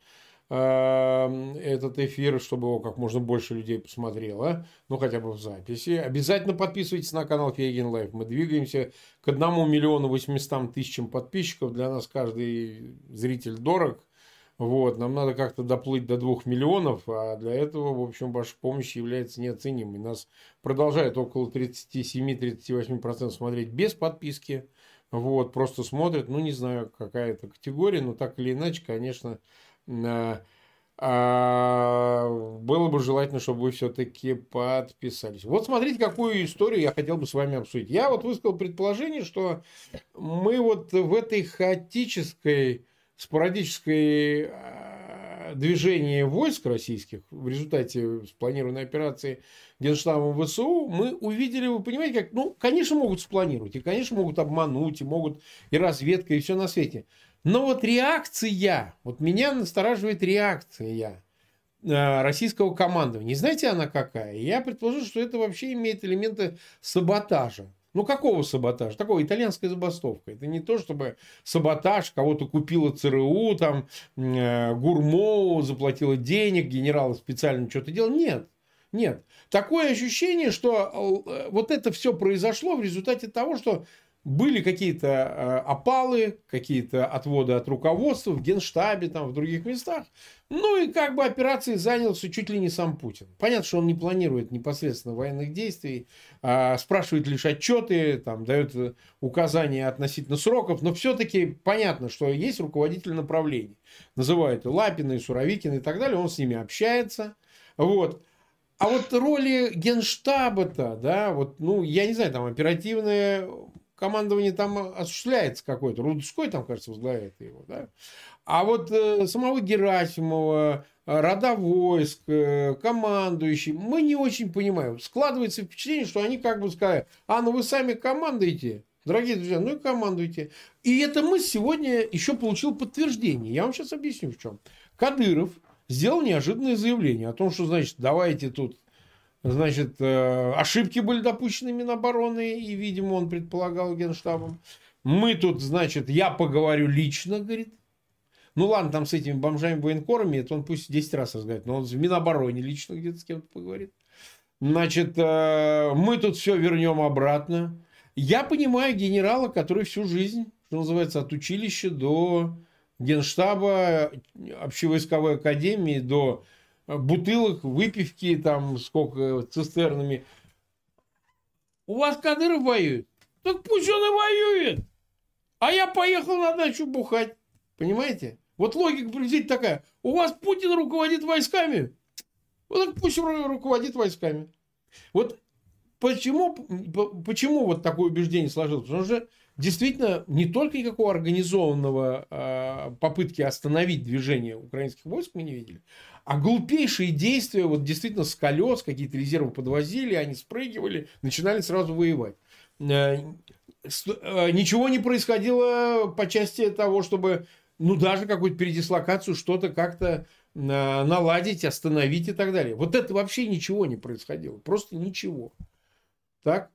э, этот эфир, чтобы его как можно больше людей посмотрело, ну хотя бы в записи. Обязательно подписывайтесь на канал Фейгин Live. Мы двигаемся к 1 миллиону 800 тысячам подписчиков. Для нас каждый зритель дорог. Вот, нам надо как-то доплыть до 2 миллионов, а для этого, в общем, ваша помощь является неоценимой. Нас продолжает около 37-38% смотреть без подписки. Вот, просто смотрят, ну, не знаю, какая это категория, но так или иначе, конечно, а, было бы желательно, чтобы вы все-таки подписались. Вот смотрите, какую историю я хотел бы с вами обсудить. Я вот высказал предположение, что мы вот в этой хаотической, спорадической а, движении войск российских в результате спланированной операции Генштабом ВСУ мы увидели, вы понимаете, как, ну, конечно, могут спланировать, и, конечно, могут обмануть, и могут и разведка, и все на свете. Но вот реакция, вот меня настораживает реакция э, российского командования. Не знаете она какая? Я предположу, что это вообще имеет элементы саботажа. Ну, какого саботажа? Такого итальянская забастовка. Это не то, чтобы саботаж, кого-то купила ЦРУ, там, э, Гурмоу заплатила денег, генерал специально что-то делал. Нет. Нет. Такое ощущение, что э, вот это все произошло в результате того, что были какие-то э, опалы, какие-то отводы от руководства в Генштабе, там, в других местах. Ну и как бы операцией занялся чуть ли не сам Путин. Понятно, что он не планирует непосредственно военных действий, а спрашивает лишь отчеты, там, дает указания относительно сроков, но все-таки понятно, что есть руководитель направлений. Называют Лапина, и Суровикин и так далее, он с ними общается. Вот. А вот роли генштаба-то, да, вот, ну, я не знаю, там оперативная командование там осуществляется какое-то. Рудской там, кажется, возглавляет его. Да? А вот э, самого Герасимова, э, рода войск, э, командующий, мы не очень понимаем. Складывается впечатление, что они как бы сказали, а, ну вы сами командуете, дорогие друзья, ну и командуйте. И это мы сегодня еще получил подтверждение. Я вам сейчас объясню в чем. Кадыров сделал неожиданное заявление о том, что, значит, давайте тут Значит, э, ошибки были допущены Минобороны, и, видимо, он предполагал Генштабом. Мы тут, значит, я поговорю лично, говорит. Ну ладно, там с этими бомжами военкорами, это он пусть 10 раз разговаривает, но он в Минобороне лично где-то с кем-то поговорит. Значит, э, мы тут все вернем обратно. Я понимаю генерала, который всю жизнь, что называется, от училища до генштаба, общевойсковой академии, до бутылок, выпивки, там сколько цистернами. У вас Кадыров воюет? Так пусть он и воюет. А я поехал на дачу бухать. Понимаете? Вот логика приблизительно такая. У вас Путин руководит войсками? Вот так пусть руководит войсками. Вот почему, почему вот такое убеждение сложилось? Потому что действительно не только никакого организованного э, попытки остановить движение украинских войск мы не видели, а глупейшие действия, вот действительно с колес, какие-то резервы подвозили, они спрыгивали, начинали сразу воевать. Э, э, ничего не происходило по части того, чтобы, ну, даже какую-то передислокацию, что-то как-то э, наладить, остановить и так далее. Вот это вообще ничего не происходило. Просто ничего. Так?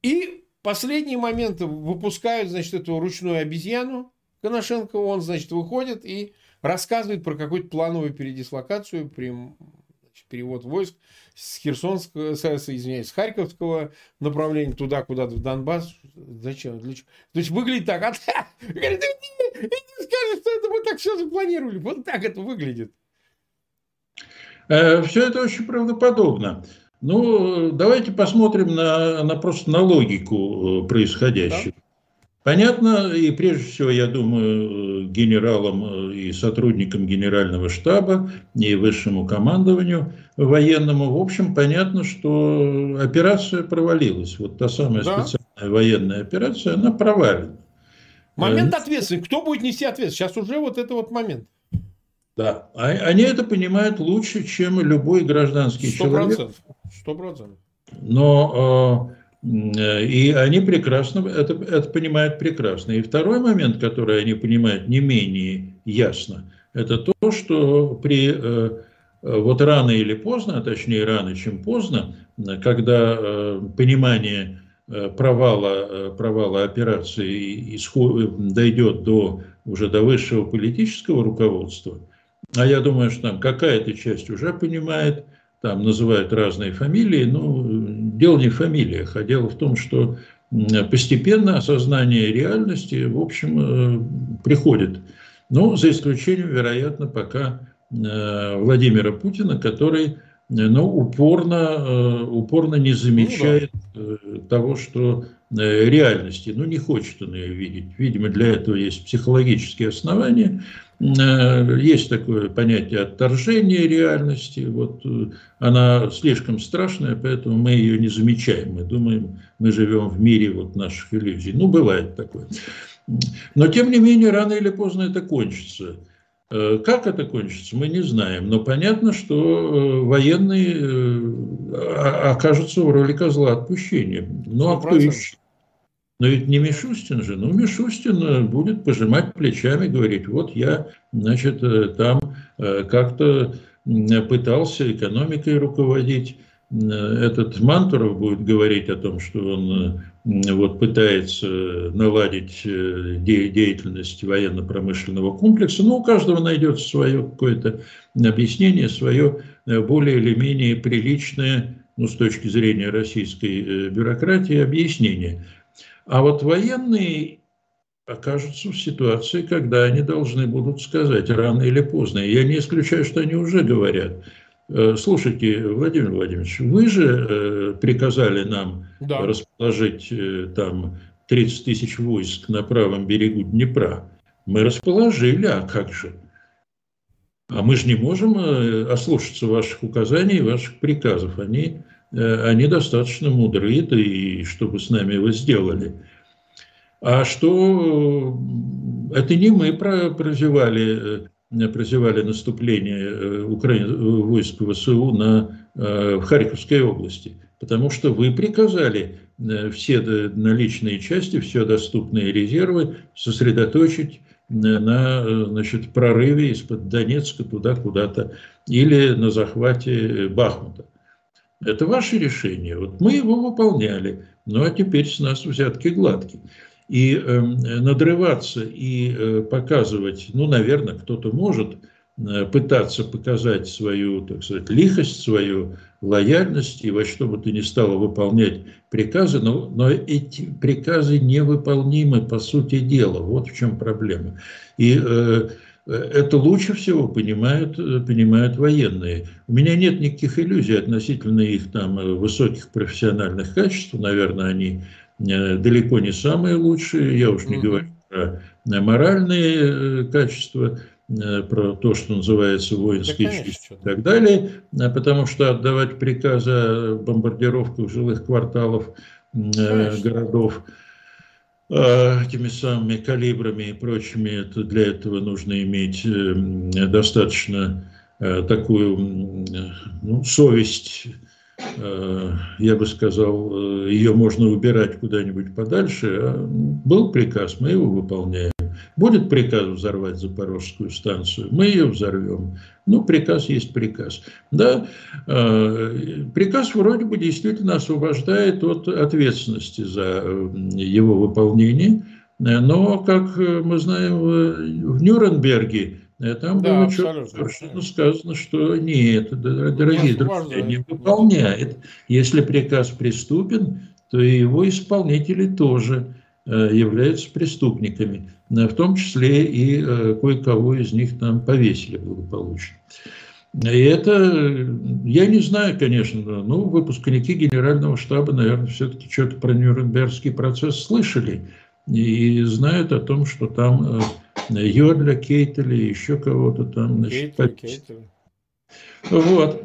И последние моменты выпускают, значит, эту ручную обезьяну Коношенко, он, значит, выходит и рассказывает про какую-то плановую передислокацию, значит, перевод войск с Херсонского, с, извиняюсь, с Харьковского направления туда, куда-то в Донбасс. Зачем? Для чего? То есть выглядит так. А, *laughs* говорит, иди, иди скажи, что это мы так все запланировали. Вот так это выглядит. Э, все это очень правдоподобно. Ну, давайте посмотрим на, на просто на логику э, происходящего. Да? Понятно, и прежде всего, я думаю, генералам и сотрудникам генерального штаба и высшему командованию военному, в общем, понятно, что операция провалилась. Вот та самая да. специальная военная операция, она провалена. Момент э, ответственности. Кто будет нести ответственность? Сейчас уже вот это вот момент. Да, а, они это понимают лучше, чем любой гражданский 100%, человек. Сто процентов. Но э, Э, и они прекрасно это, это понимают прекрасно. И второй момент, который они понимают не менее ясно, это то, что при э, вот рано или поздно, а точнее рано, чем поздно, когда э, понимание провала, провала операции исход, дойдет до, уже до высшего политического руководства, а я думаю, что там какая-то часть уже понимает, там называют разные фамилии, но дело не в фамилиях, а дело в том, что постепенно осознание реальности, в общем, э, приходит Ну, за исключением, вероятно, пока Владимира Путина, который ну, упорно, упорно не замечает ну, того, что реальности, ну, не хочет он ее видеть. Видимо, для этого есть психологические основания. Э, есть такое понятие отторжения реальности. Вот э, она слишком страшная, поэтому мы ее не замечаем. Мы думаем, мы живем в мире вот наших иллюзий. Ну, бывает такое. Но, тем не менее, рано или поздно это кончится. Э, как это кончится, мы не знаем. Но понятно, что военные окажутся в роли козла отпущения. Ну, а кто еще? Но ведь не Мишустин же. Ну, Мишустин э, будет пожимать плечами, говорить, вот я, значит, э, там э, как-то пытался экономикой руководить. Этот Мантуров будет говорить о том, что он вот пытается наладить деятельность военно-промышленного комплекса. Но у каждого найдется свое какое-то объяснение, свое более или менее приличное, ну, с точки зрения российской бюрократии, объяснение – а вот военные окажутся в ситуации, когда они должны будут сказать рано или поздно. Я не исключаю, что они уже говорят. Э, слушайте, Владимир Владимирович, вы же э, приказали нам да. расположить э, там 30 тысяч войск на правом берегу Днепра. Мы расположили, а как же? А мы же не можем ослушаться ваших указаний, ваших приказов. Они они достаточно мудры, и чтобы с нами его сделали. А что э, это не мы прозевали, э, прозевали наступление Украины, войск ВСУ на, в Харьковской области, потому что вы приказали все наличные части, все доступные резервы сосредоточить на значит, прорыве из-под Донецка туда куда-то или на захвате Бахмута. Это ваше решение. Вот мы его выполняли, ну а теперь с нас взятки гладкие. И э, надрываться и э, показывать, ну, наверное, кто-то может э, пытаться показать свою, так сказать, лихость, свою лояльность и во что бы то ни стало выполнять приказы, но, но эти приказы невыполнимы по сути дела. Вот в чем проблема. И э, это лучше всего понимают, понимают военные. У меня нет никаких иллюзий относительно их там высоких профессиональных качеств. Наверное, они э, далеко не самые лучшие. Я уж не говорю про моральные э, качества, э, про то, что называется воинские да, и так далее, потому что отдавать приказы о бомбардировках жилых кварталов, конечно. городов – этими самыми калибрами и прочими, это для этого нужно иметь э, достаточно э, такую ну, совесть, э, я бы сказал, ее можно убирать куда-нибудь подальше. А был приказ, мы его выполняем. Будет приказ взорвать Запорожскую станцию, мы ее взорвем. Ну, приказ есть приказ. Да, э, приказ вроде бы действительно освобождает от ответственности за э, его выполнение, но, как мы знаем, в Нюрнберге там да, было совершенно сказано, что нет, дорогие не друзья, не выполняет. Если приказ приступен, то и его исполнители тоже. Э, являются преступниками, э, в том числе и э, кое-кого из них там повесили благополучно. И это, я не знаю, конечно, ну, выпускники Генерального штаба, наверное, все-таки что-то про Нюрнбергский процесс слышали и знают о том, что там Йодля, Кейтеля, еще кого-то там, значит, Кейтель, Кейтель. Вот.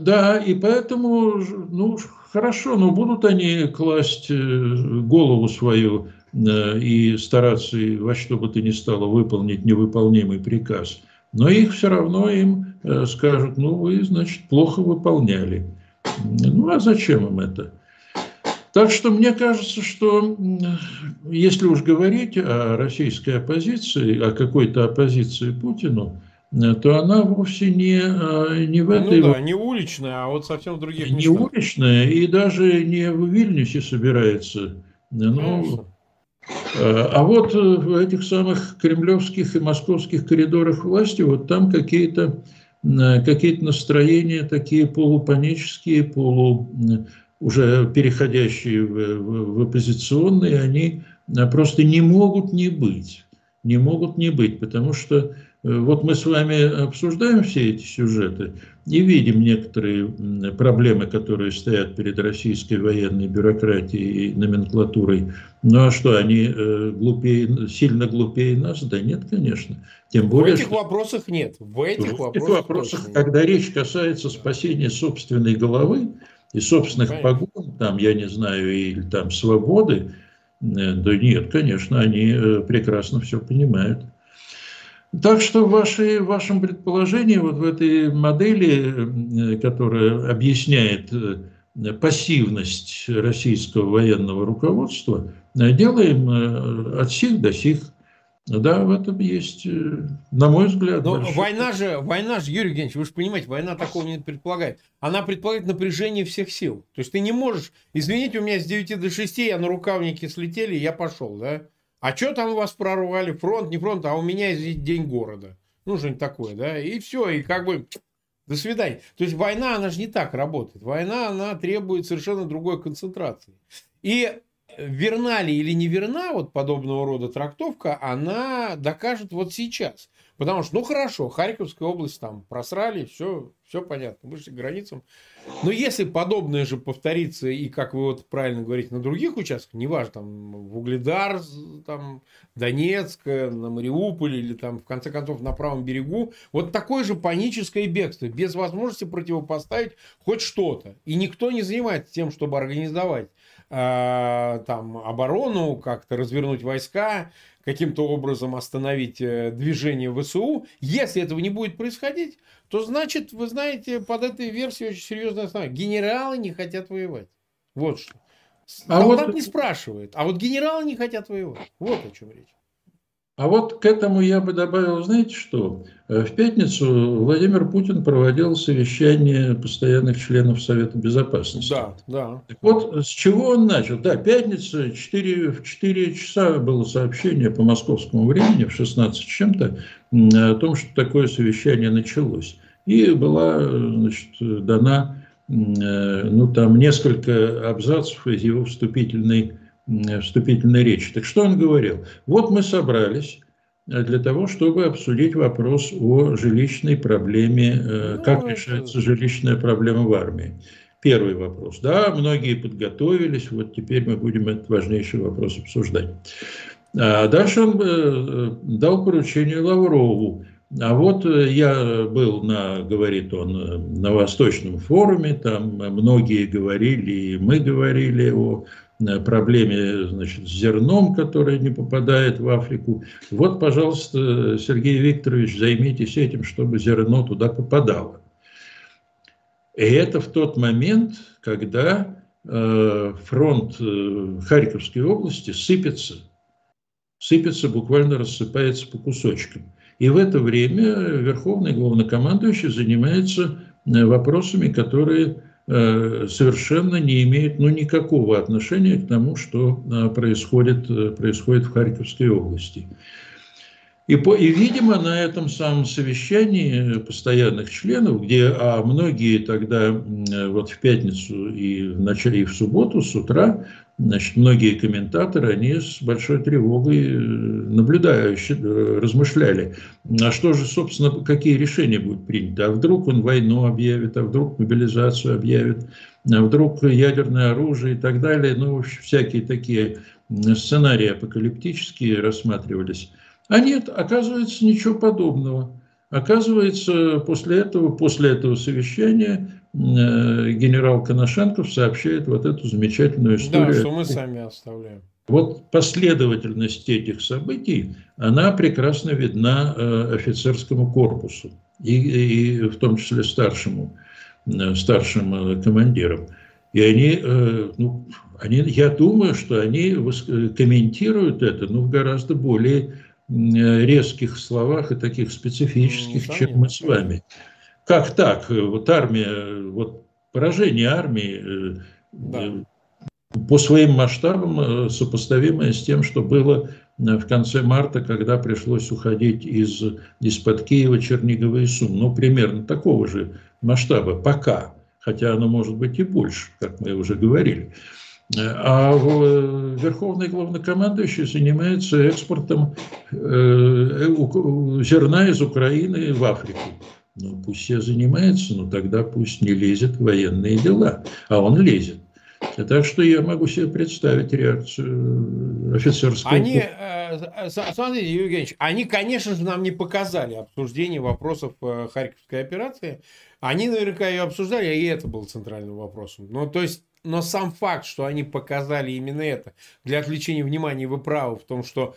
Да, и поэтому, ну, хорошо, но будут они класть голову свою Э, и стараться во что бы то ни стало выполнить невыполнимый приказ. Но их все равно им э, скажут, ну вы, значит, плохо выполняли. Ну а зачем им это? Так что мне кажется, что если уж говорить о российской оппозиции, о какой-то оппозиции Путину, э, то она вовсе не, не в этой... Ну да, не уличная, а вот совсем в других местах. Не уличная, и даже не в Вильнюсе собирается. Ну, Конечно. Э, а вот э, в этих самых кремлевских и московских коридорах власти, вот там какие-то э, какие настроения такие полупанические, полу, уже переходящие в, в, в оппозиционные, они просто не могут не быть. не могут не быть, потому что вот мы с вами обсуждаем все эти сюжеты и видим некоторые проблемы, которые стоят перед российской военной бюрократией и номенклатурой. Ну а что, они э, глупее, сильно глупее нас? Да нет, конечно. Тем более, в этих что... вопросах нет. В этих, в вопросах, вопросах когда речь касается спасения собственной головы и собственных Конечно. погон, там, я не знаю, или там свободы, э, да нет, конечно, они прекрасно все понимают. Так что в, вашей, в вашем предположении, вот в этой модели, э, которая объясняет э, пассивность российского военного руководства, э, делаем от сих до сих. Да, в этом есть, на мой взгляд. Но большой... война же, война же, Юрий Евгеньевич, вы же понимаете, война такого не предполагает. Она предполагает напряжение всех сил. То есть ты не можешь, извините, у меня с 9 до 6 я на рукавнике слетели, я пошел, да? А что там у вас прорвали? Фронт, не фронт, а у меня здесь день города. Ну, что-нибудь такое, да? И все, и как бы до свидания. То есть война, она же не так работает. Война, она требует совершенно другой концентрации. И верна ли или не верна вот подобного рода трактовка, она докажет вот сейчас. Потому что, ну хорошо, Харьковская область там просрали, все, все понятно, вышли к границам. Но если подобное же повторится, и как вы вот правильно говорите, на других участках, неважно, там в Угледар, там, Донецк, на Мариуполе или там, в конце концов, на правом берегу, вот такое же паническое бегство, без возможности противопоставить хоть что-то. И никто не занимается тем, чтобы организовать э, там оборону, как-то развернуть войска, каким-то образом остановить э, движение ВСУ. Если этого не будет происходить, то значит, вы знаете, под этой версией очень серьезная основа. Генералы не хотят воевать. Вот что. А Солдат вот... не спрашивает, а вот генералы не хотят воевать. Вот о чем речь. А вот к этому я бы добавил, знаете что? Э, в пятницу Владимир Путин проводил совещание постоянных членов Совета Безопасности. Да, да. Так вот, с чего он начал? Да, пятница, 4, в 4 часа было сообщение по московскому времени, в 16 с чем-то, о том, что такое совещание началось. И была значит, дана э, ну, там, несколько абзацев из его вступительной вступительной речи. Так что он говорил? Вот мы собрались э, для того, чтобы обсудить вопрос о жилищной проблеме, э, ну, как решается жилищная проблема в армии. Первый вопрос. Да, многие подготовились, вот теперь мы будем этот важнейший вопрос обсуждать. А дальше он э, дал поручение Лаврову. А вот я был на, говорит он, на Восточном форуме, там многие говорили, и мы говорили о Э, проблеме значит, с зерном, которое не попадает в Африку. Вот, пожалуйста, Сергей Викторович, займитесь этим, чтобы зерно туда попадало. И это в тот момент, когда э, фронт э, Харьковской области сыпется, сыпется, буквально рассыпается по кусочкам. И в это время Верховный главнокомандующий занимается вопросами, которые Э, совершенно не имеет ну, никакого отношения к тому, что э, происходит, э, происходит в Харьковской области. И, по, и, видимо, на этом самом совещании постоянных членов, где а многие тогда вот в пятницу и в начале и в субботу с утра Значит, многие комментаторы, они с большой тревогой э, наблюдающие, э, размышляли, а что же, собственно, какие решения будут приняты, а вдруг он войну объявит, а вдруг мобилизацию объявит, а вдруг ядерное оружие и так далее, ну, всякие такие сценарии апокалиптические рассматривались. А нет, оказывается, ничего подобного. Оказывается, после этого, после этого совещания Э, генерал Коношенков сообщает вот эту замечательную историю. Да, что мы сами оставляем. Вот последовательность этих событий, она прекрасно видна э, офицерскому корпусу, и, и в том числе старшему, э, старшим командирам. И они, ну, они, я думаю, что они комментируют это ну, в гораздо более резких словах и таких специфических, ну, чем мы с вами. Как так? Вот армия, вот поражение армии э, да. по своим масштабам э, сопоставимое с тем, что было э, в конце марта, когда пришлось уходить из, из-под Киева, Чернигова и Сум. Ну, примерно такого же масштаба пока, хотя оно может быть и больше, как мы уже говорили. А верховный главнокомандующий занимается экспортом зерна из Украины в Африку. Ну, пусть все занимается, но тогда пусть не лезет в военные дела. А он лезет. Так что я могу себе представить реакцию офицерского... Они, э, смотрите, Юрий Евгеньевич, они, конечно же, нам не показали обсуждение вопросов э, Харьковской операции. Они наверняка ее обсуждали, и это был центральным вопросом. Ну, то есть, но сам факт, что они показали именно это для отвлечения внимания, вы правы в том, что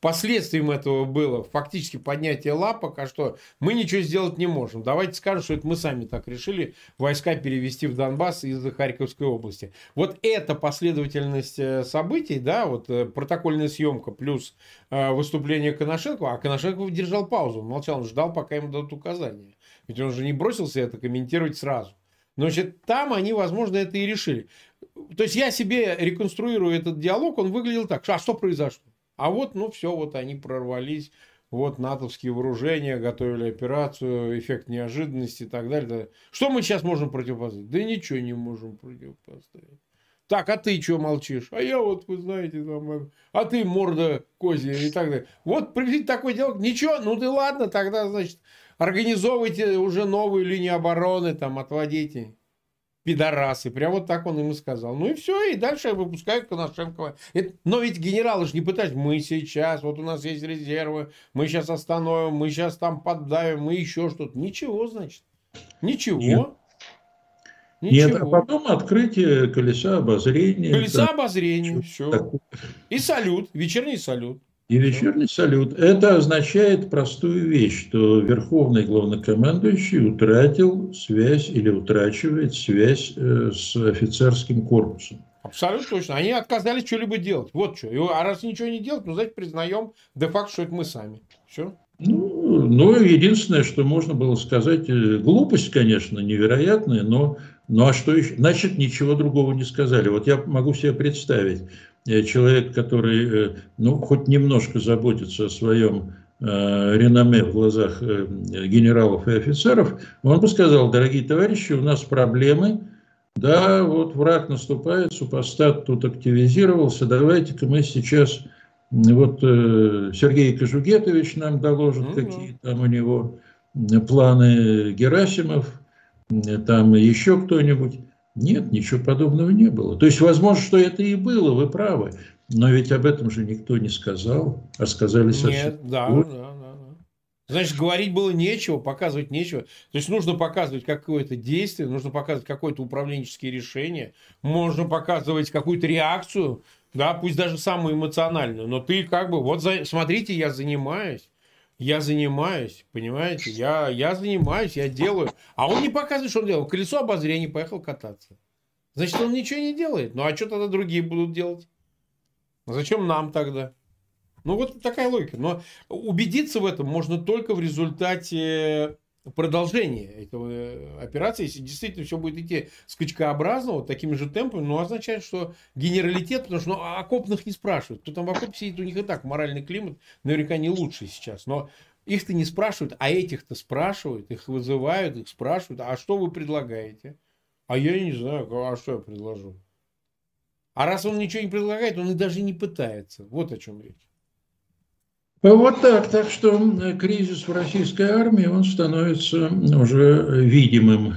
Последствием этого было фактически поднятие лапок, а что мы ничего сделать не можем. Давайте скажем, что это мы сами так решили войска перевести в Донбасс из Харьковской области. Вот эта последовательность э, событий, да, вот э, протокольная съемка плюс э, выступление Коношенко, а Коношенко держал паузу, молчал, он ждал, пока ему дадут указания. Ведь он же не бросился это комментировать сразу. Значит, там они, возможно, это и решили. То есть я себе реконструирую этот диалог, он выглядел так, а что произошло? А вот, ну все, вот они прорвались, вот натовские вооружения, готовили операцию, эффект неожиданности и так далее. Что мы сейчас можем противопоставить? Да ничего не можем противопоставить. Так, а ты что молчишь? А я вот, вы знаете, там, а ты морда козья и так далее. Вот приблизительно такой диалог. Ничего, ну ты ладно, тогда, значит, организовывайте уже новую линию обороны, там, отводите пидорасы. Прям вот так он им и сказал. Ну и все, и дальше выпускают Коношенкова. Это, но ведь генералы же не пытались, мы сейчас, вот у нас есть резервы, мы сейчас остановим, мы сейчас там поддавим, мы еще что-то. Ничего, значит. Ничего. Нет. Ничего. Нет, а потом открытие колеса обозрения. Колеса обозрения, все. И салют, вечерний салют. И вечерний салют. Это означает простую вещь, что верховный главнокомандующий утратил связь или утрачивает связь э, с офицерским корпусом. Абсолютно точно. Они отказались что-либо делать. Вот что. А раз ничего не делать, ну, значит, признаем де-факто, что это мы сами. Все. Ну, ну, единственное, что можно было сказать, э, глупость, конечно, невероятная, но, ну а что еще? Значит, ничего другого не сказали. Вот я могу себе представить, человек, который, э, ну, хоть немножко заботится о своем э, реноме в глазах генералов и офицеров, он бы сказал, дорогие товарищи, у нас проблемы, да, вот враг наступает, супостат тут активизировался, давайте-ка мы сейчас, вот Сергей Кожугетович нам доложит, mm-hmm. какие там у него планы Герасимов, там еще кто-нибудь. Нет, ничего подобного не было. То есть, возможно, что это и было, вы правы. Но ведь об этом же никто не сказал, а сказали совсем. Нет, да, да, да, да. Значит, говорить было нечего, показывать нечего. То есть, нужно показывать какое-то действие, нужно показывать какое-то управленческое решение, можно показывать какую-то реакцию, да, пусть даже самую эмоциональную. Но ты как бы, вот за, смотрите, я занимаюсь я занимаюсь, понимаете, я, я занимаюсь, я делаю. А он не показывает, что он делал. Колесо обозрения поехал кататься. Значит, он ничего не делает. Ну, а что тогда другие будут делать? Зачем нам тогда? Ну, вот такая логика. Но убедиться в этом можно только в результате продолжение этого э, операции, если действительно все будет идти скачкообразно, вот такими же темпами, ну, означает, что генералитет, потому что ну, окопных не спрашивают. Кто там в окопе сидит, у них и так моральный климат наверняка не лучший сейчас. Но их-то не спрашивают, а этих-то спрашивают, их вызывают, их спрашивают, а что вы предлагаете? А я не знаю, а что я предложу? А раз он ничего не предлагает, он и даже не пытается. Вот о чем речь. Вот так. Так что кризис в российской армии, он становится уже видимым.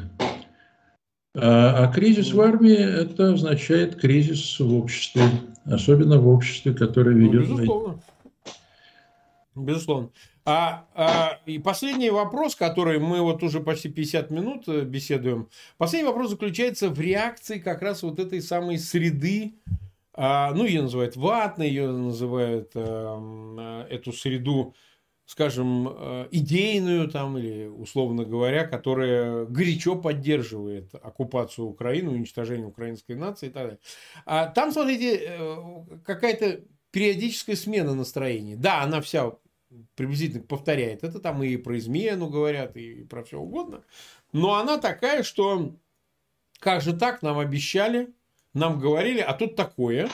А, а кризис в армии, это означает кризис в обществе. Особенно в обществе, которое ведет... Ну, безусловно. Безусловно. А, а, и последний вопрос, который мы вот уже почти 50 минут э, беседуем. Последний вопрос заключается в реакции как раз вот этой самой среды а, ну, ее называют ватной, ее называют эм, э, эту среду, скажем, э, идейную там, или, условно говоря, которая горячо поддерживает оккупацию Украины, уничтожение украинской нации и так далее. А там, смотрите, э, какая-то периодическая смена настроения. Да, она вся приблизительно повторяет. Это там и про измену говорят, и про все угодно. Но она такая, что как же так, нам обещали, нам говорили, а тут такое.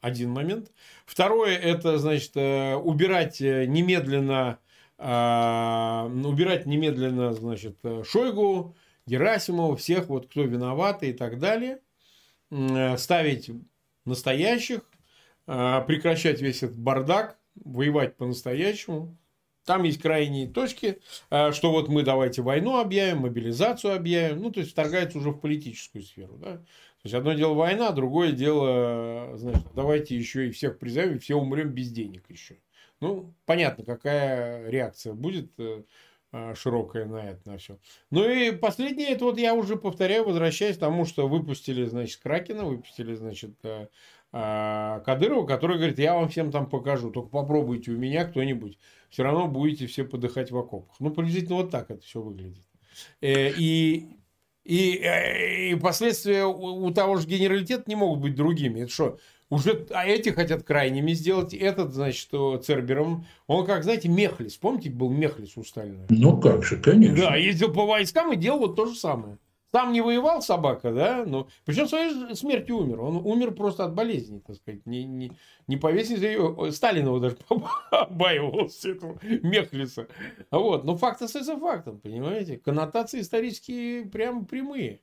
Один момент. Второе, это, значит, э, убирать э, немедленно, а, убирать немедленно, значит, Шойгу, Герасимова, всех, вот, кто виноваты и так далее. Ставить настоящих, а, прекращать весь этот бардак, воевать по-настоящему. Там есть крайние точки, а, что вот мы давайте войну объявим, мобилизацию объявим. Ну, то есть, вторгается уже в политическую сферу. Да? То есть, одно дело война, другое дело, значит, давайте еще и всех призовем, все умрем без денег еще. Ну, понятно, какая реакция будет э, а, широкая на это, на все. Ну и последнее, это вот я уже повторяю, возвращаясь к тому, что выпустили, значит, Кракена, выпустили, значит, э, а, Кадырова, который говорит, я вам всем там покажу, только попробуйте у меня кто-нибудь, все равно будете все подыхать в окопах. Ну, приблизительно вот так это все выглядит. Э, и, и, и последствия у того же генералитета не могут быть другими. Это что, уже, а эти хотят крайними сделать. Этот, значит, Цербером, он как, знаете, Мехлис. Помните, был Мехлис у Сталина? Ну, как же, конечно. Да, ездил по войскам и делал вот то же самое. Сам не воевал собака, да, но причем своей смертью умер. Он умер просто от болезни, так сказать. Не, не, не повесили ее. Сталин его даже *laughs* побаивался, этого Мехлиса. Вот. Но факт остается фактом, понимаете? Коннотации исторические прям прямые.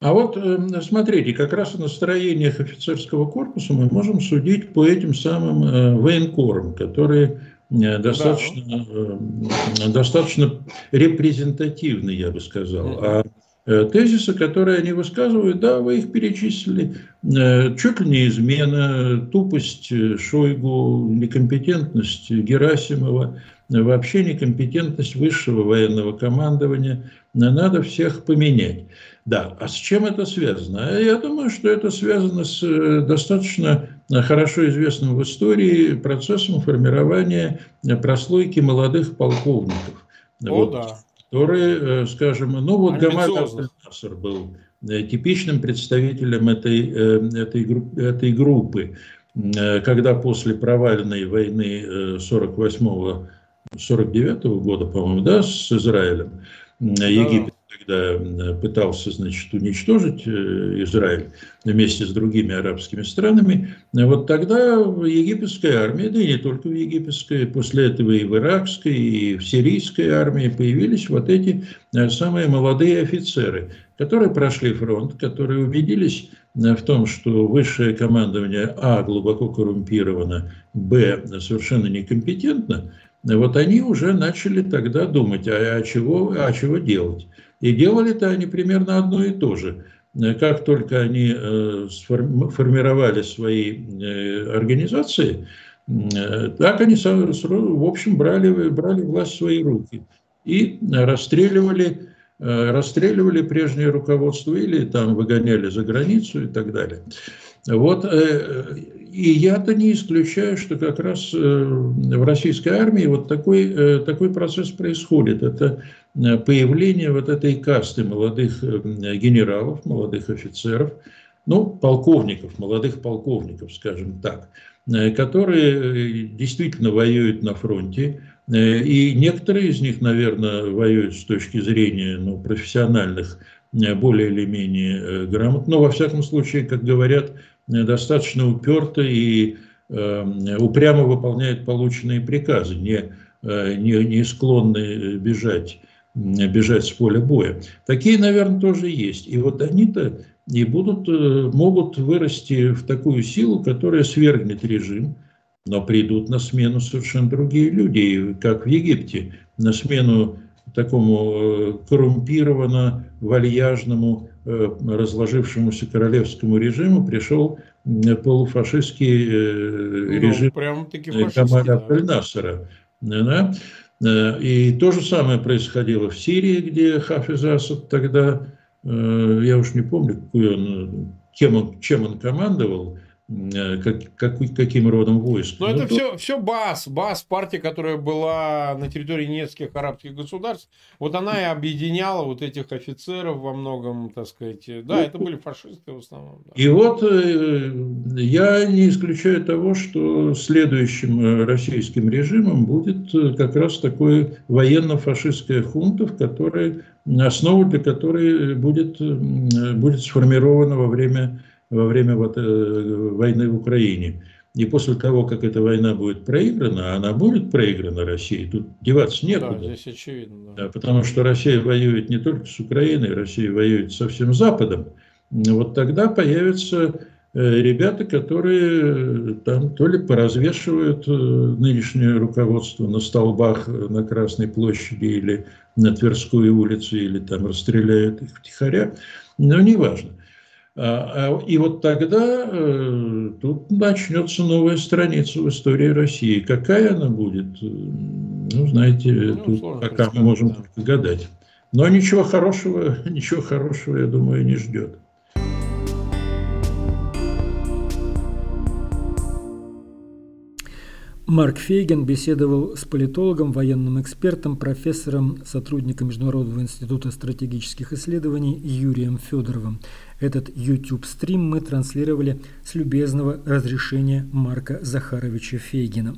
А вот э, смотрите, как раз о настроениях офицерского корпуса мы можем судить по этим самым э, военкорам, которые э, достаточно, да. достаточно репрезентативны, я бы сказал. А тезисы, которые они высказывают, да, вы их перечислили, чуть ли не измена, тупость Шойгу, некомпетентность Герасимова, вообще некомпетентность высшего военного командования, надо всех поменять. Да, а с чем это связано? Я думаю, что это связано с э, достаточно хорошо известным в истории процессом формирования прослойки молодых полковников. О, вот, да. Которые, э, скажем, ну вот Гамаль Абдельнасер был э, типичным представителем этой, этой, этой группы, когда после провальной войны 48-49 года, по-моему, да, с Израилем. Египет когда пытался, значит, уничтожить э, Израиль вместе с другими арабскими странами, вот тогда в египетской армии, да и не только в египетской, после этого и в иракской, и в сирийской армии появились вот эти э, самые молодые офицеры, которые прошли фронт, которые убедились э, в том, что высшее командование А глубоко коррумпировано, Б совершенно некомпетентно, вот они уже начали тогда думать, а, а, чего, а чего делать. И делали-то они примерно одно и то же. Как только они э, формировали свои э, организации, э, так они, в общем, брали, брали власть в свои руки и расстреливали, расстреливали прежнее руководство или там выгоняли за границу и так далее. Вот, и я-то не исключаю, что как раз в российской армии вот такой, такой процесс происходит. Это Э, появление вот этой касты молодых э, генералов, молодых офицеров, ну, полковников, молодых полковников, скажем так, э, которые действительно воюют на фронте, и некоторые из них, наверное, воюют с точки зрения ну, профессиональных более или менее грамотно, но во всяком случае, как говорят, достаточно уперто и упрямо выполняют полученные приказы, не, не, не склонны бежать бежать с поля боя. Такие, наверное, тоже есть. И вот они-то и будут, э, могут вырасти в такую силу, которая свергнет режим, но придут на смену совершенно другие люди, как в Египте, на смену такому э, коррумпированно, вальяжному, э, разложившемуся королевскому режиму пришел полуфашистский ну, режим Камаля Абдельнасера. Да? Э, и то же самое происходило в Сирии, где Хафиз Асад тогда, э, я уж не помню, какой он, кем он, чем он командовал, Э, как, как, каким родом войск. Но ну, это все, все БАС, БАС, партия, которая была на территории нескольких арабских государств, вот она и объединяла вот этих офицеров во многом, так сказать. Да, ну, это были фашисты в основном. Да. И вот э, я не исключаю того, что следующим э, российским режимом будет как раз такое военно-фашистская хунта, в которой, основа для которой будет, будет сформирована во время во время вот, э, войны в Украине. И после того, как эта война будет проиграна, она будет проиграна России, тут деваться некуда. Да, здесь очевидно. Да. Потому что Россия воюет не только с Украиной, Россия воюет со всем Западом. Вот тогда появится Э, ребята, которые э, там то ли поразвешивают э, нынешнее руководство на столбах на Красной площади или на Тверской улице, или там расстреляют их втихаря, но неважно. А, а, и вот тогда тут начнется новая страница в истории России. Какая она будет, ну, знаете, ну, тут пока мы можем да. гадать. Но ничего хорошего, *laughs* ничего хорошего, я думаю, не ждет. Марк Фейген беседовал с политологом, военным экспертом, профессором, сотрудником Международного института стратегических исследований Юрием Федоровым. Этот YouTube-стрим мы транслировали с любезного разрешения Марка Захаровича Фейгина.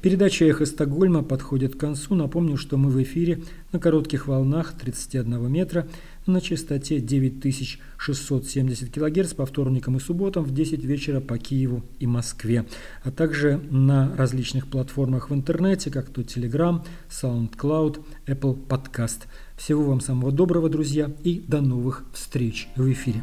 Передача «Эхо Стокгольма» подходит к концу. Напомню, что мы в эфире на коротких волнах 31 метра на частоте 9670 кГц по вторникам и субботам в 10 вечера по Киеву и Москве, а также на различных платформах в интернете, как то Telegram, SoundCloud, Apple Podcast. Всего вам самого доброго, друзья, и до новых встреч в эфире.